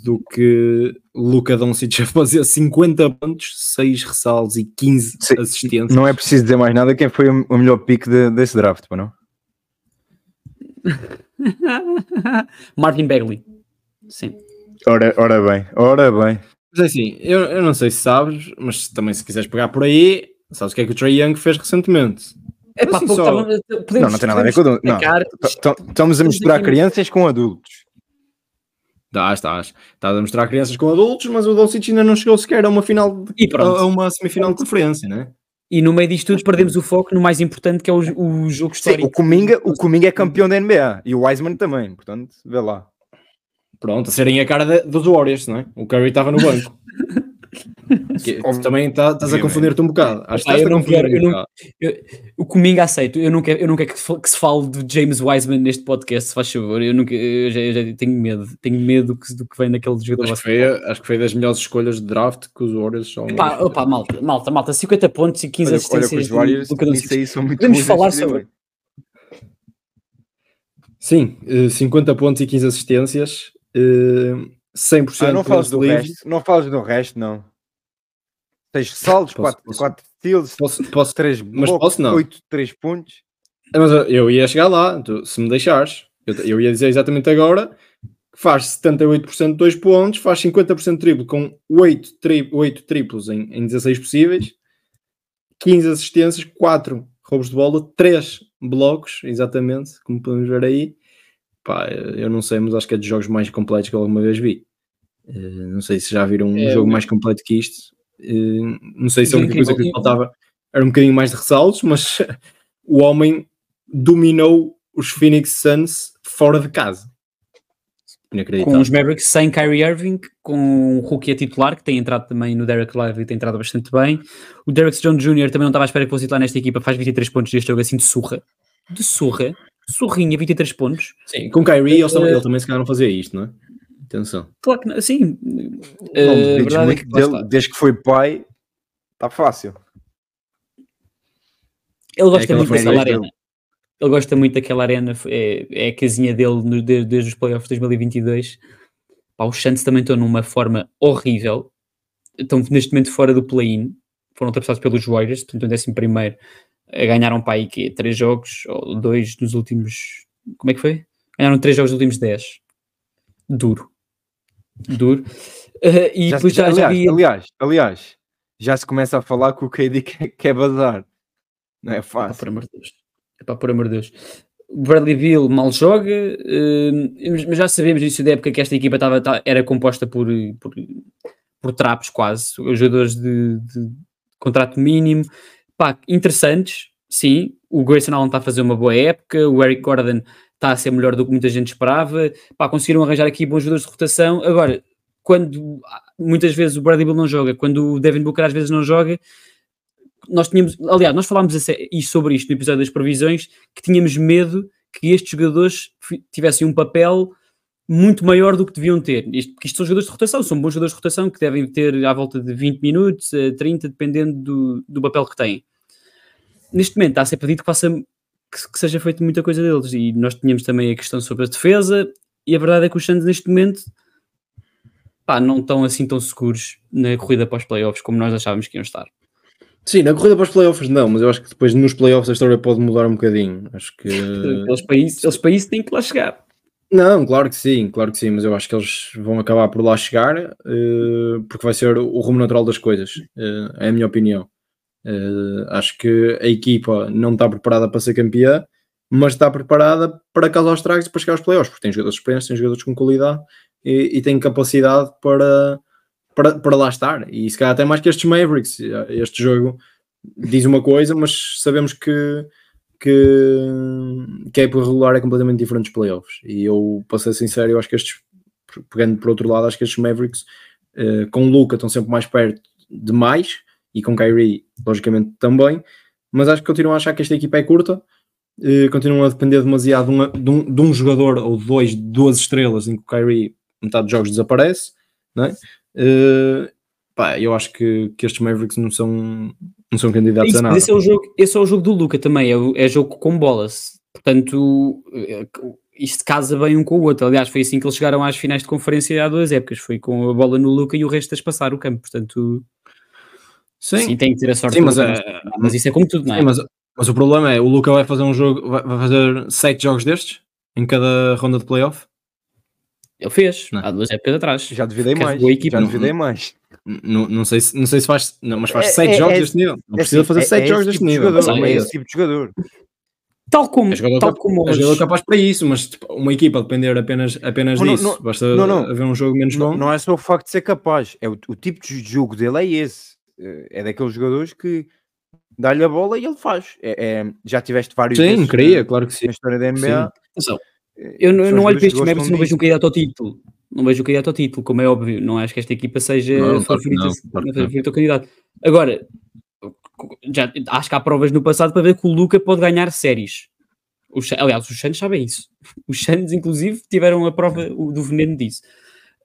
do que Luca Doncic a fazer 50 pontos, 6 ressaltos e 15 Sim, assistências. Não é preciso dizer mais nada, quem foi o melhor pick de, desse draft, não? Martin Bagley. Sim. Ora, ora bem, ora bem. Mas é assim, eu, eu não sei se sabes, mas também se quiseres pegar por aí, sabes o que é que o Trey Young fez recentemente? É pá, assim, só... Tava, não, não tem nada a ver com adultos. Estamos a misturar crianças com adultos. Estás, estás. Estás a mostrar crianças com adultos, mas o Doncic ainda não chegou sequer a uma final de, a, a uma semifinal de conferência, né? E no meio disto tudo perdemos o foco no mais importante que é o, o jogo histórico. Sim, o Kuminga, o Kuminga é campeão da NBA e o Wiseman também, portanto, vê lá. Pronto, a serem a cara de, dos Warriors, não é? O Curry estava no banco. Que, também tá, estás a confundir-te um bocado. Acho ah, eu não quero, eu não, eu, o comigo aceito. Eu não quero, eu não quero que, se, que se fale de James Wiseman neste podcast, se faz favor. Eu, nunca, eu, já, eu já, tenho medo. Tenho medo que, do que vem naquele jogador. Acho que, foi, acho que foi das melhores escolhas de draft que os Warriors são. Opa, opa, malta, malta, malta, 50 pontos e 15 olha, assistências. Olha, os Warriors, isso aí são muito Podemos falar sobre. Sim, 50 eh, pontos e 15 assistências. 100% eh, ah, não falas do resto, não falas do resto, não. Tens saldos, 4 steals, posso, posso, 3 blocos, mas posso não. 8, 3 pontos. Mas eu ia chegar lá, tu, se me deixares. Eu, eu, ia dizer exatamente agora faz 78% de 2 pontos, faz 50% triplo com 8, tri, 8 triplos em, em 16 possíveis, 15 assistências, 4 roubos de bola, 3 blocos, exatamente, como podemos ver aí. Pá, eu não sei, mas acho que é dos jogos mais completos que eu alguma vez vi. Uh, não sei se já viram um é, jogo mais completo que isto. Uh, não sei se a única coisa que lhe faltava era um bocadinho mais de ressaltos, mas o homem dominou os Phoenix Suns fora de casa. Com os Mavericks sem Kyrie Irving, com o rookie a titular, que tem entrado também no Derek Lively e tem entrado bastante bem. O Derek Jones Jr. também não estava à espera que fosse titular nesta equipa, faz 23 pontos deste jogo assim de surra. De surra. Surrinha, 23 pontos. Sim, com Kyrie uh, ele, ele também se calhar não fazia isto, não é? Atenção. Claro que não, sim. uh, é que dele, desde que foi pai, está fácil. Ele gosta é muito daquela arena. Ele gosta muito daquela arena, é, é a casinha dele no, desde, desde os playoffs de 2022. Pá, os Santos também estão numa forma horrível. Estão neste momento fora do play-in. Foram ultrapassados pelos Warriors, portanto, em 11 primeiro ganharam para aí que três jogos ou dois nos últimos. Como é que foi? Ganharam três jogos nos últimos 10. Duro. Duro. Uh, e já, depois já, aliás, já vi... aliás, aliás, já se começa a falar que o KD quer, quer bazar. Não é fácil. por amor de Deus. É para por amor de Deus. Bradley Bill mal joga, uh, mas já sabemos início da época que esta equipa estava, era composta por, por, por trapos quase, os jogadores de, de contrato mínimo, pá, interessantes, sim. O Grayson Allen está a fazer uma boa época, o Eric Gordon está a ser melhor do que muita gente esperava, pá, conseguiram arranjar aqui bons jogadores de rotação. Agora, quando muitas vezes o Bradley Bill não joga, quando o Devin Booker às vezes não joga, nós tínhamos, aliás, nós falámos sobre isto no episódio das previsões, que tínhamos medo que estes jogadores tivessem um papel muito maior do que deviam ter. Isto, porque isto são jogadores de rotação, são bons jogadores de rotação que devem ter à volta de 20 minutos, 30, dependendo do, do papel que têm. Neste momento está a ser pedido que, faça, que, que seja feita muita coisa deles e nós tínhamos também a questão sobre a defesa e a verdade é que os Santos neste momento pá, não estão assim tão seguros na corrida para os playoffs como nós achávamos que iam estar. Sim, na corrida para os playoffs não, mas eu acho que depois nos playoffs a história pode mudar um bocadinho. Acho que eles para isso, eles para isso têm que lá chegar. Não, claro que sim, claro que sim, mas eu acho que eles vão acabar por lá chegar uh, porque vai ser o rumo natural das coisas, uh, é a minha opinião. Uh, acho que a equipa não está preparada para ser campeã, mas está preparada para causar estragos para chegar aos playoffs, porque tem jogadores experientes, tem jogadores com qualidade e, e tem capacidade para, para, para lá estar. E se calhar até mais que estes Mavericks. Este jogo diz uma coisa, mas sabemos que que, que é por regular é completamente diferente dos playoffs. E eu, para ser sincero, eu acho que estes, pegando por outro lado, acho que estes Mavericks uh, com Luca estão sempre mais perto de mais e com Kyrie, logicamente, também. Mas acho que continuam a achar que esta equipa é curta, uh, continuam a depender demasiado de, uma, de, um, de, um, jogador ou dois, duas estrelas em que o Kyrie, metade dos jogos, desaparece. Não é? Uh, pá, eu acho que, que estes Mavericks não são não são candidatos Isso, a nada. Esse é, o jogo, esse é o jogo do Luca também, é, é jogo com bolas. Portanto, é, isto casa bem um com o outro. Aliás, foi assim que eles chegaram às finais de conferência há duas épocas. Foi com a bola no Luca e o resto a passar o campo. Portanto, sim, sim tem que ter a sorte. Sim, mas, é, mas isso é como tudo, não é? Sim, mas, mas o problema é, o Luca vai fazer um jogo, vai, vai fazer sete jogos destes em cada ronda de playoff. Ele fez, não. há duas épocas atrás. Já devidei mais. Já devidei mais. Não, não, sei se, não sei se faz, não, mas faz 7 é, é, jogos é, deste nível. Não precisa assim, fazer 7 jogos deste tipo nível. Jogador, é esse tipo de jogador. Tal como, é jogador, tal como é jogador capaz para isso, mas tipo, uma equipa depender apenas, apenas não, disso. Não, Basta não, não, haver um jogo menos bom. Não é só o facto de ser capaz, é o, o tipo de jogo dele é esse. É daqueles jogadores que dá-lhe a bola e ele faz. É, é, já tiveste vários sim, queria, claro que sim. na história da NBA. Sim. Eu, não, eu não olho para estes e não vejo um candidato ao título não vejo o candidato ao título, como é óbvio. Não acho que esta equipa seja não, favorita, não, não, favorita ao candidato. Agora, já, acho que há provas no passado para ver que o Luca pode ganhar séries. Os, aliás, os Santos sabem isso. Os Santos, inclusive, tiveram a prova do veneno disso.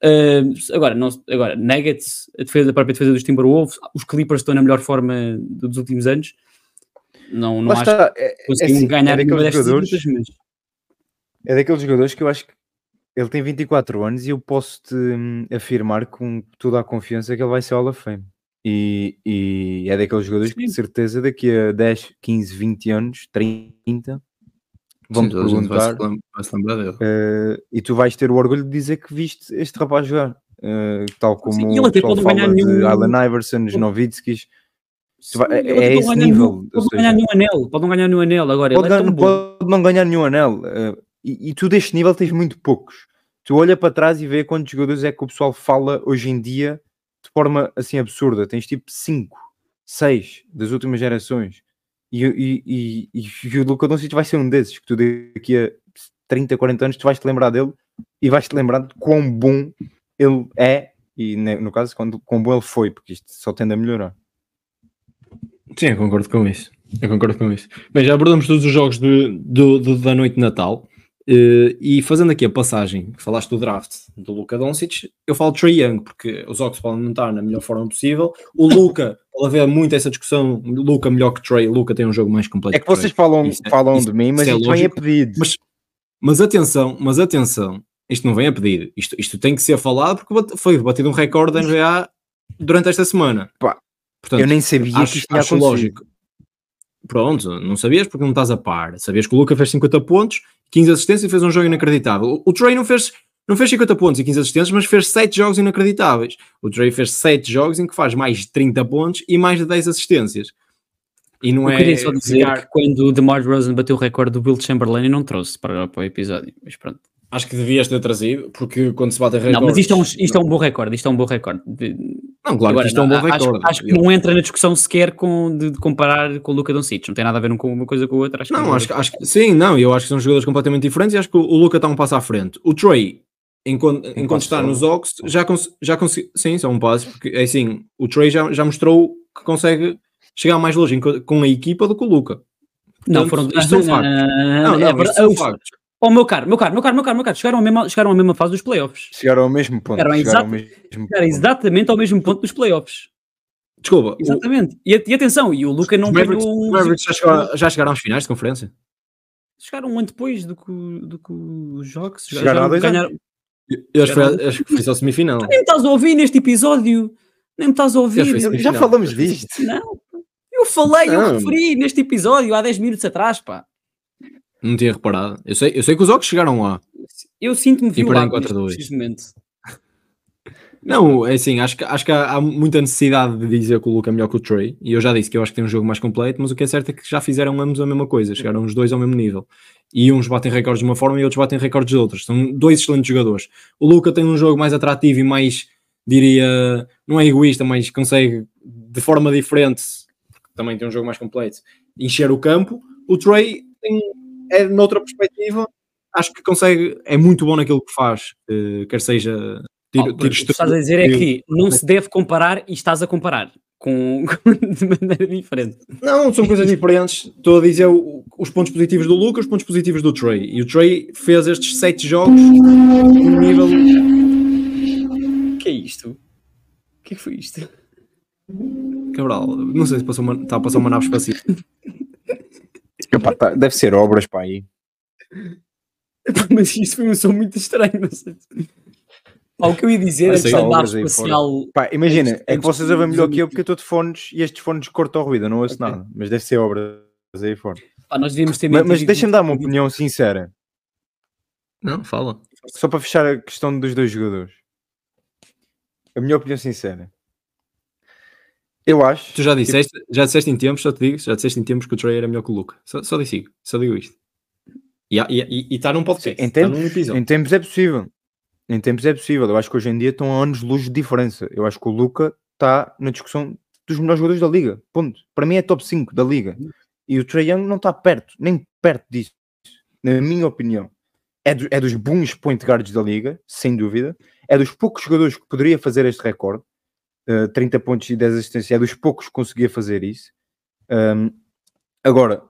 Uh, agora, não, agora, Nuggets, a, defesa, a própria defesa dos Timberwolves, os Clippers estão na melhor forma dos últimos anos. Não, não acho está, que é, conseguiram é, assim, ganhar é daqueles jogadores, mas... É daqueles jogadores que eu acho que ele tem 24 anos e eu posso-te hum, afirmar com toda a confiança que ele vai ser Hall of Fame. E, e é daqueles jogadores Sim. que de certeza daqui a 10, 15, 20 anos, 30, vão-te perguntar vai se lembrar dele. Uh, e tu vais ter o orgulho de dizer que viste este rapaz jogar. Uh, tal como Sim, ele até pode ganhar nenhum... Allen Iverson, Novitskis. É, é esse nível. Nenhum, pode não ganhar nenhum anel, pode não ganhar nenhum anel agora. Pode, é pode não ganhar nenhum anel. Uh, e, e, tu deste nível tens muito poucos. Tu olha para trás e vê quantos jogadores é que o pessoal fala hoje em dia de forma assim absurda. Tens tipo 5, 6 das últimas gerações. E, e, e, e o Luka Doncic vai ser um desses que tu daqui a 30, 40 anos tu vais te lembrar dele e vais te lembrar de quão bom ele é e no caso quando, quão bom ele foi, porque isto só tende a melhorar. Sim, eu concordo com isso. Eu concordo com isso. Bem, já abordamos todos os jogos de, de da noite de Natal. Uh, e fazendo aqui a passagem, que falaste do draft do Luca Doncic, eu falo Trey Young, porque os Ox podem não estar na melhor forma possível. O Luca, pode haver muito essa discussão, Luca melhor que Trey, Luca tem um jogo mais completo. É que, que vocês falam, isso é- falam de mim, mas isso, isso vem a pedido. Mas, mas atenção, mas atenção, isto não vem a pedido, isto, isto tem que ser falado porque foi batido um recorde da NBA durante esta semana. Pá, Portanto, eu nem sabia acho, que isto acontecido. lógico. Pronto, não sabias porque não estás a par. Sabias que o Luca fez 50 pontos 15 assistências e fez um jogo inacreditável. O, Trey não fez, não fez 50 pontos e 15 assistências, mas fez 7 jogos inacreditáveis. O Trey fez 7 jogos em que faz mais de 30 pontos e mais de 10 assistências. E não eu é. queria só dizer ficar... que quando o DeMar Rosen bateu o recorde do Bill Chamberlain, não trouxe para, para o episódio, mas pronto. Acho que devias ter trazido, porque quando se bate a recordes... Não, mas isto é um, isto é um bom recorde, isto é um bom recorde. Não, claro Agora, que isto é um bom recorde. Acho, acho que não entra na discussão sequer com, de, de comparar com o Luca Doncic, não tem nada a ver com uma coisa com a outra. Acho não, acho, acho que sim, não, eu acho que são jogadores completamente diferentes e acho que o, o Luca está um passo à frente. O Trey, enquanto, enquanto está nos Ox, já, cons, já conseguiu, sim, são um passo, porque é assim, o Trey já, já mostrou que consegue chegar mais longe com a equipa do que o Luca. Portanto, não, foram... Isto são factos. Não, não, é, isto são factos. Oh, meu caro, meu caro, meu caro, meu caro, meu caro, chegaram à mesma, chegaram à mesma fase dos playoffs. Chegaram ao mesmo ponto. Chegaram, chegaram, ao mesmo chegaram exatamente ao mesmo ponto dos playoffs. Desculpa. Exatamente. O... E, e, atenção, e o Luca não Mavericks, um... Mavericks já, chegaram, já chegaram às finais de conferência? Chegaram um ano depois do que, do que os jogos. Chegaram a dois ganharam... Eu acho, foi, acho que foi só semifinal. nem me estás a ouvir neste episódio. Nem me estás a ouvir. Já falamos disto. Não. Eu falei, eu referi neste episódio há 10 minutos atrás, pá. Não tinha reparado. Eu sei, eu sei que os Ox chegaram lá. Eu sinto-me violado momento. Não, é assim, acho que, acho que há, há, muita necessidade de dizer que o Luca é melhor que o Trey, e eu já disse que eu acho que tem um jogo mais completo, mas o que é certo é que já fizeram ambos a mesma coisa, chegaram os dois ao mesmo nível. E uns batem recordes de uma forma e outros batem recordes de outras. São dois excelentes jogadores. O Luca tem um jogo mais atrativo e mais, diria, não é egoísta, mas consegue de forma diferente, porque também tem um jogo mais completo, encher o campo. O Trey tem é noutra perspectiva, acho que consegue, é muito bom naquilo que faz, uh, quer seja tiro, oh, tiro O que estás a dizer é que não se deve comparar e estás a comparar. Com, de maneira diferente. Não, são coisas diferentes. Estou a dizer os pontos positivos do Lucas, os pontos positivos do Trey. E o Trey fez estes sete jogos no nível. O que é isto? O que é que foi isto? Cabral, não sei se passou uma, está a passar uma nave espacial. Epá, tá, deve ser obras para aí. Mas isto foi um som muito estranho, não sei. o que eu ia dizer é que a nave espacial. Pá, imagina, é que vocês ouvem melhor que eu porque eu estou de fones e estes fones cortam o ruído, não ouço okay. nada. Mas deve ser obras aí fora. Pá, nós devíamos ter mas, mas deixa-me dar uma opinião sincera. Não, fala. Só para fechar a questão dos dois jogadores. A minha opinião sincera. Eu acho. Tu já disseste, que... já disseste em tempos, só te digo, já disseste em tempos que o Trey era melhor que o Luca. Só, só digo, só digo isto. E está num podcast, em tempos, em tempos é possível. Em tempos é possível. Eu acho que hoje em dia estão a anos de luz de diferença. Eu acho que o Luca está na discussão dos melhores jogadores da liga. Ponto. Para mim é top 5 da liga. E o Trey Young não está perto, nem perto disso. Na minha opinião. É, do, é dos bons point guards da liga, sem dúvida. é dos poucos jogadores que poderia fazer este recorde. Uh, 30 pontos e 10 assistências, é dos poucos que conseguia fazer isso. Um, agora,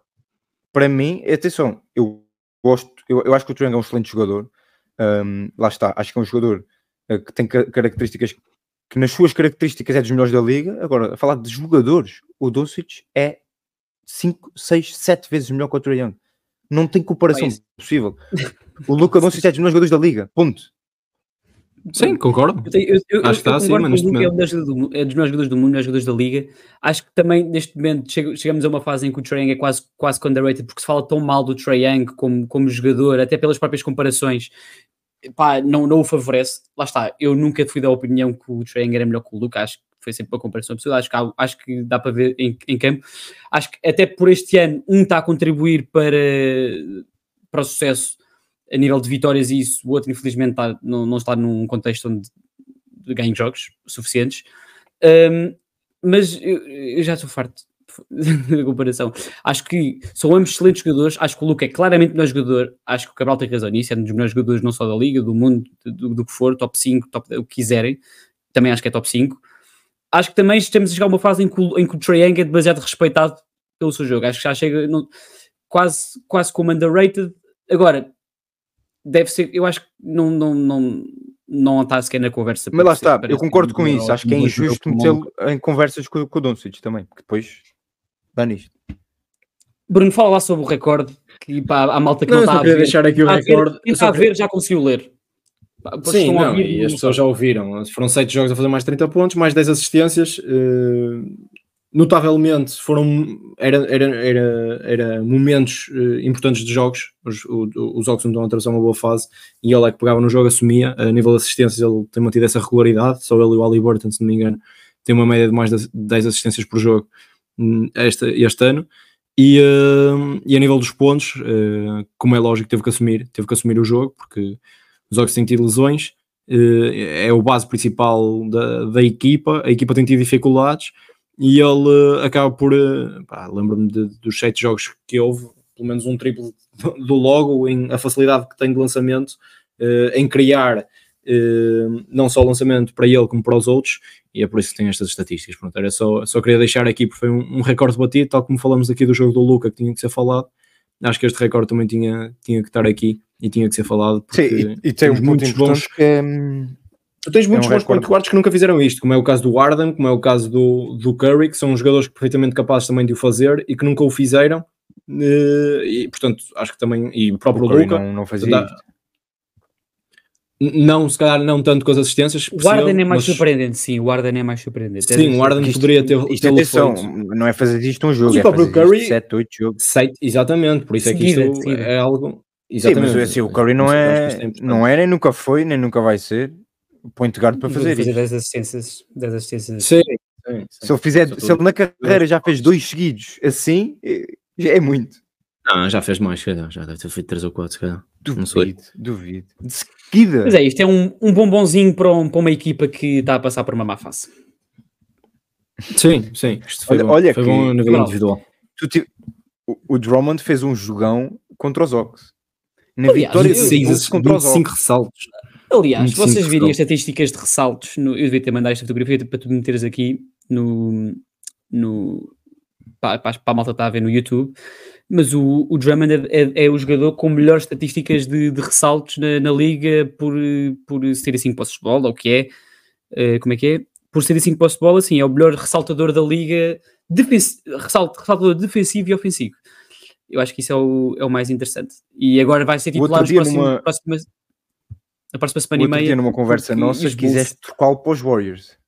para mim, atenção, eu gosto, eu, eu acho que o Triang é um excelente jogador. Um, lá está, acho que é um jogador uh, que tem características que nas suas características é dos melhores da liga. Agora, a falar de jogadores, o Doncic é 5, 6, 7 vezes melhor que o Trae. Não tem comparação é possível. O Luca Doncic é dos melhores jogadores da liga. Ponto. Sim, concordo. Eu, eu, eu, Acho que está acima neste momento. É, um dos, é dos melhores jogadores do mundo, melhores jogadores da liga. Acho que também neste momento chegamos a uma fase em que o Trae Young é quase, quase underrated porque se fala tão mal do Trae Young como, como jogador, até pelas próprias comparações. Pá, não, não o favorece. Lá está, eu nunca fui da opinião que o Trae Young era melhor que o Luca. Acho que foi sempre uma comparação absurda. Acho que, há, acho que dá para ver em, em campo. Acho que até por este ano, um está a contribuir para, para o sucesso a nível de vitórias e isso, o outro infelizmente está, não, não está num contexto onde ganhe jogos suficientes. Um, mas eu, eu, já estou farto da comparação. Acho que são ambos excelentes jogadores. Acho que o Luca é claramente o melhor jogador. Acho que o Cabral tem razão nisso. É um dos melhores jogadores, não só da Liga, do mundo, do, do que for, top 5, top, o que quiserem. Também acho que é top 5. Acho que também estamos a chegar a uma fase em que, em que o Trae Young é demasiado respeitado pelo seu jogo. Acho que já chega não, quase, quase como underrated. Agora, deve ser, eu acho que não, não, não, não está sequer na conversa. Mas lá está, eu concordo com isso, acho que é injusto metê-lo em conversas com, com o Doncic também, porque depois dá nisto. Bruno, fala lá sobre o recorde, que pá, a malta que não, não está a ver. deixar aqui o recorde. Quem está a ver já conseguiu ler. Sim, não, e as pessoas já ouviram. Foram 7 jogos a fazer mais 30 pontos, mais 10 assistências. Uh, notavelmente foram era, era, era, era momentos uh, importantes de jogos. Os, os Oxford estão a atravessar uma boa fase e ele é que pegava no jogo, assumia. A nível de assistências ele tem mantido essa regularidade, só ele e o Ali Burton se não me engano, tem uma média de mais de 10 assistências por jogo hum, este, este ano. E, uh, e a nível dos pontos uh, como é lógico teve que assumir teve que assumir o jogo porque os Oxford têm tido lesões. É o base principal da, da equipa, a equipa tem tido dificuldades e ele uh, acaba por. Uh, Lembro-me dos sete jogos que houve, pelo menos um triplo do logo, em a facilidade que tem de lançamento, uh, em criar não só o lançamento para ele como para os outros, e é por isso que tem estas estatísticas. Pronto, era só, só queria deixar aqui, porque foi um, um recorde batido, tal como falamos aqui do jogo do Luca, que tinha que ser falado. Acho que este recorde também tinha, tinha que estar aqui e tinha que ser falado. Sim, e, e tem um ponto bons que é hum, Tu tens muitos é um bons point guards que nunca fizeram isto, como é o caso do Arden, como é o caso do, do Curry, que são jogadores perfeitamente capazes também de o fazer e que nunca o fizeram. Eh, e portanto, acho que também. E o próprio o Luca. Não, não fazia não, se calhar não tanto com as assistências. O Arden é mais mas... surpreendente, sim. O Arden é mais surpreendente. Sim, o Arden poderia ter. Isto é atenção, não é fazer isto um jogo. E o próprio Curry. 7, 8 jogos. 7, exatamente, por isso é que isto é algo. Exatamente. Sim, mas assim, o Curry não é, não é, nem nunca foi, nem nunca vai ser point guard para fazer, fazer 10 assistências, 10 assistências. Sim, sim, sim. Se ele fizer, se ele na carreira já fez dois seguidos assim, é, já é muito. Não, já fez mais, calhar. já deve ter feito 3 ou 4, se calhar. Duvido, duvido. De seguida. Mas é, isto é um, um bombonzinho para, um, para uma equipa que está a passar por uma má fase. Sim, sim. Isto foi olha, bom, olha foi que, bom a nível individual. Tu, o, o Drummond fez um jogão contra os Ox. Na Aliás, vitória de contra os 5 ressaltos. Aliás, vocês virem as estatísticas de ressaltos, no, eu devia ter mandado esta fotografia para tu meteres aqui no, no para, para, a malta estar a ver no YouTube, mas o, o Drummond é, é, é o jogador com melhores estatísticas de, de ressaltos na, na, liga por, por ser assim posses de bola, ou que é, uh, como é que é? Por ser assim posses de bola, assim, é o melhor ressaltador da liga, ressalt, ressaltador defensivo e ofensivo. Eu acho que isso é o, é o mais interessante. E agora vai ser titular nos próximos, numa... próximos, na próxima semana e meia. numa conversa nossa, quiseste trocá-lo para os Warriors.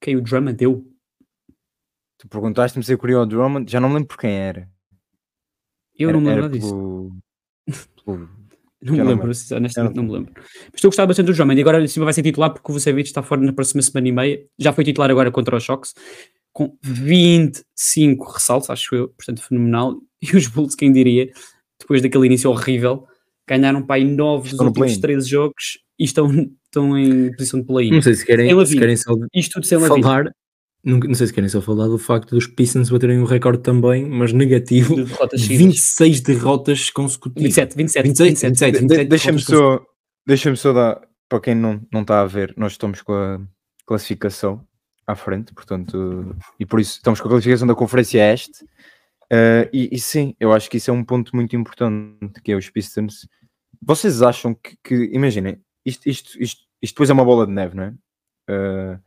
Quem o Drummond deu? Tu perguntaste-me se eu queria o Drummond, já não me lembro por quem era. Eu era, não me lembro disso. Pelo... Não me lembro, honestamente não me lembro. Mas estou a gostar bastante do Drummond e agora em cima vai ser titular porque o Vucevic está fora na próxima semana e meia. Já foi titular agora contra os Shocks com 25 ressaltos, acho eu, portanto fenomenal. E os Bulls, quem diria, depois daquele início horrível, ganharam para aí 9 dos últimos 13 jogos e estão, estão em posição de play. Não sei se querem, se querem só Isto tudo sem falar. Não, não, sei se querem só falar do facto dos Pistons baterem um recorde também, mas negativo. De derrotas 26 derrotas consecutivas. 27, 27, 26, 27, 27, 27 Deixa-me só, deixa só dar para quem não, não está a ver, nós estamos com a classificação à frente, portanto, e por isso estamos com a qualificação da Conferência Este. Uh, e, e, sim, eu acho que isso é um ponto muito importante, que é os Pistons. Vocês acham que, que imaginem, isto, isto, isto, isto depois é uma bola de neve, não é? Uh,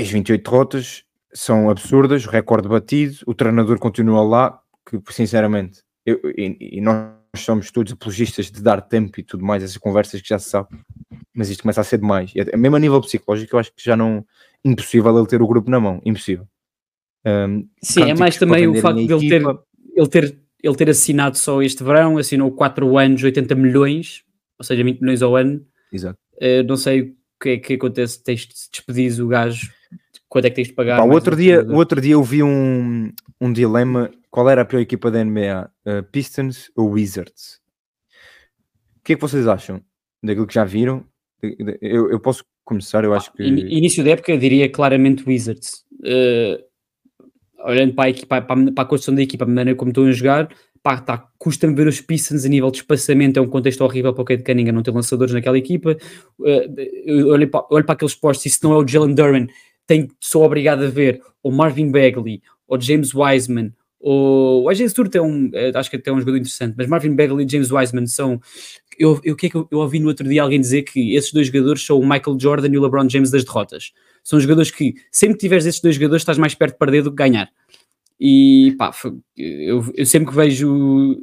as 28 derrotas são absurdas, o recorde batido, o treinador continua lá, que sinceramente, eu, e, e nós somos todos apologistas de dar tempo e tudo mais, essas conversas que já se sabe, mas isto começa a ser demais. E, mesmo a nível psicológico, eu acho que já não. Impossível ele ter o grupo na mão, impossível. Um, Sim, é mais também o facto de ele ter, ele, ter, ele ter assinado só este verão, assinou 4 anos, 80 milhões, ou seja, 20 milhões ao ano. Exato. Uh, não sei o que é que acontece, tens de despedir o gajo, quanto é que tens de pagar? Pá, outro dia, o outro dia eu vi um, um dilema, qual era a pior equipa da NBA? Uh, Pistons ou Wizards? O que é que vocês acham daquilo que já viram? Eu, eu posso começar, eu acho que. Início da época eu diria claramente Wizards. Uh, olhando para a, equipa, para, a, construção da equipa, a maneira como estão a jogar, tá, custa-me ver os Pistons a nível de espaçamento, é um contexto horrível para o Kate Cunningham não ter lançadores naquela equipa. Uh, olho para, olho para aqueles postos, e se não é o Jalen Duran, tenho, sou obrigado a ver o Marvin Bagley, ou James Wiseman, o, o AJ Stewart é um, é, acho que até é um jogador interessante, mas Marvin Bagley e James Wiseman são. Eu, eu, que é que eu, eu ouvi no outro dia alguém dizer que esses dois jogadores são o Michael Jordan e o LeBron James das derrotas. São jogadores que, sempre que tiveres esses dois jogadores, estás mais perto de perder do que ganhar. E pá, eu, eu sempre que vejo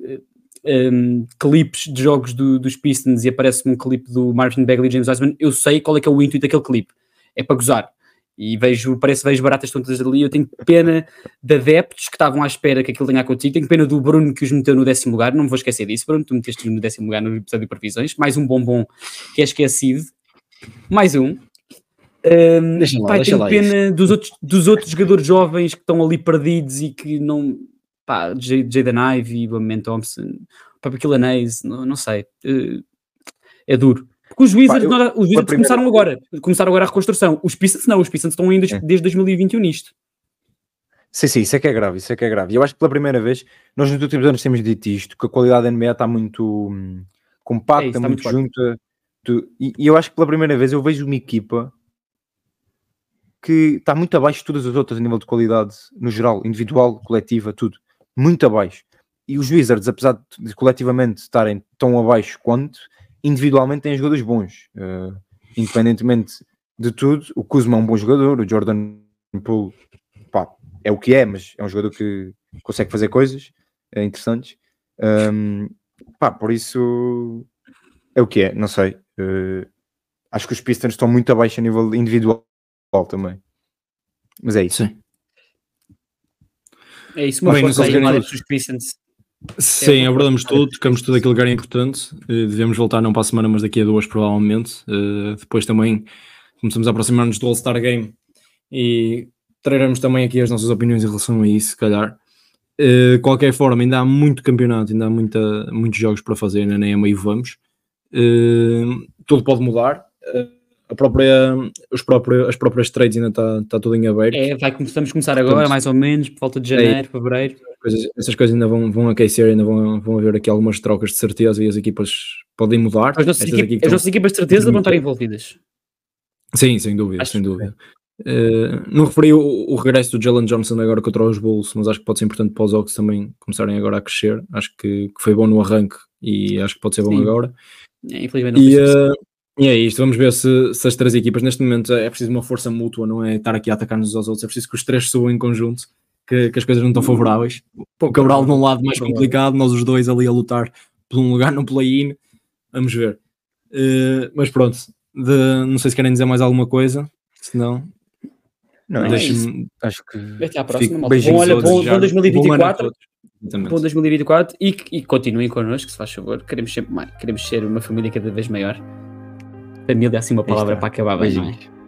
um, clipes de jogos do, dos Pistons e aparece-me um clipe do Marvin Bagley e James Wiseman, eu sei qual é que é o intuito daquele clipe. É para gozar e vejo, parece vejo baratas tontas ali. Eu tenho pena de adeptos que estavam à espera que aquilo tenha acontecido. Tenho pena do Bruno que os meteu no décimo lugar. Não me vou esquecer disso, Bruno. Tu meteste no décimo lugar no episódio de previsões. Mais um bombom que é esquecido. Mais um. Um, deixa lá, deixa tenho lá pena dos outros, dos outros jogadores jovens que estão ali perdidos e que não. Pá, Jaden Ivey, Bament Thompson, Papa Killanese, não, não sei. Uh, é duro. Porque os Wizards, Pá, eu, os Wizards começaram agora, começaram agora a reconstrução. Os Pistons não, os Pistons estão ainda é. desde 2021 nisto. Sim, sim, isso é que é grave, isso é que é grave. E eu acho que pela primeira vez, nós nos últimos anos temos dito isto, que a qualidade da NBA está muito hum, compacta, é isso, muito, muito junta. E, e, eu acho que pela primeira vez eu vejo uma equipa que está muito abaixo de todas as outras a nível de qualidade, no geral, individual, coletiva, tudo. Muito abaixo. E os Wizards, apesar de coletivamente estarem tão abaixo quanto, individualmente têm jogadores bons, uh, independentemente de tudo. O Kuzma é um bom jogador, o Jordan Poole pá, é o que é, mas é um jogador que consegue fazer coisas é, interessantes. Um, pá, por isso é o que é, não sei. Uh, acho que os Pistons estão muito abaixo a nível individual também. Mas é isso. Sim. É isso, mas Bem, os Pistons Sim, é abordamos tudo, tocamos tudo aquilo que era importante. Uh, devemos voltar não para a semana, mas daqui a duas, provavelmente. Uh, depois também começamos a aproximar-nos do All-Star Game e traremos também aqui as nossas opiniões em relação a isso, se calhar. Uh, qualquer forma, ainda há muito campeonato, ainda há muita, muitos jogos para fazer, ainda nem a meio vamos. Uh, tudo pode mudar. Uh, a própria, os próprios, as próprias trades ainda está tá tudo em aberto. É, vai, começamos começar agora, Portanto, mais ou menos, por volta de é janeiro, é, fevereiro. Coisas, essas coisas ainda vão, vão aquecer, ainda vão, vão haver aqui algumas trocas de certeza e as equipas podem mudar. As nossas, equipa, as nossas equipas de certeza vão estar envolvidas. Sim, sem dúvida, acho sem dúvida. Uh, não referi o, o, regresso do Jalen Johnson agora contra os Bulls, mas acho que pode ser importante para os Oaks também começarem agora a crescer. Acho que, que foi bom no arranque e acho que pode ser bom Sim. agora. É, infelizmente não e, uh, e é isto, vamos ver se, se, as três equipas, neste momento é preciso uma força mútua, não é estar aqui a atacar-nos aos outros, é preciso que os três subam em conjunto, que, que as coisas não estão favoráveis. O Cabral de um lado mais complicado, nós os dois ali a lutar por um lugar no play-in, vamos ver. Uh, mas pronto, de, não sei se querem dizer mais alguma coisa, senão... Não, deixe-me. É acho que. Até à próxima. Bom, olha, bom, bom 2024. Bom, bom 2024 e, e continuem connosco, se faz favor. Queremos sempre mais. Queremos ser uma família cada vez maior. Família é assim uma palavra para acabar bem, não é?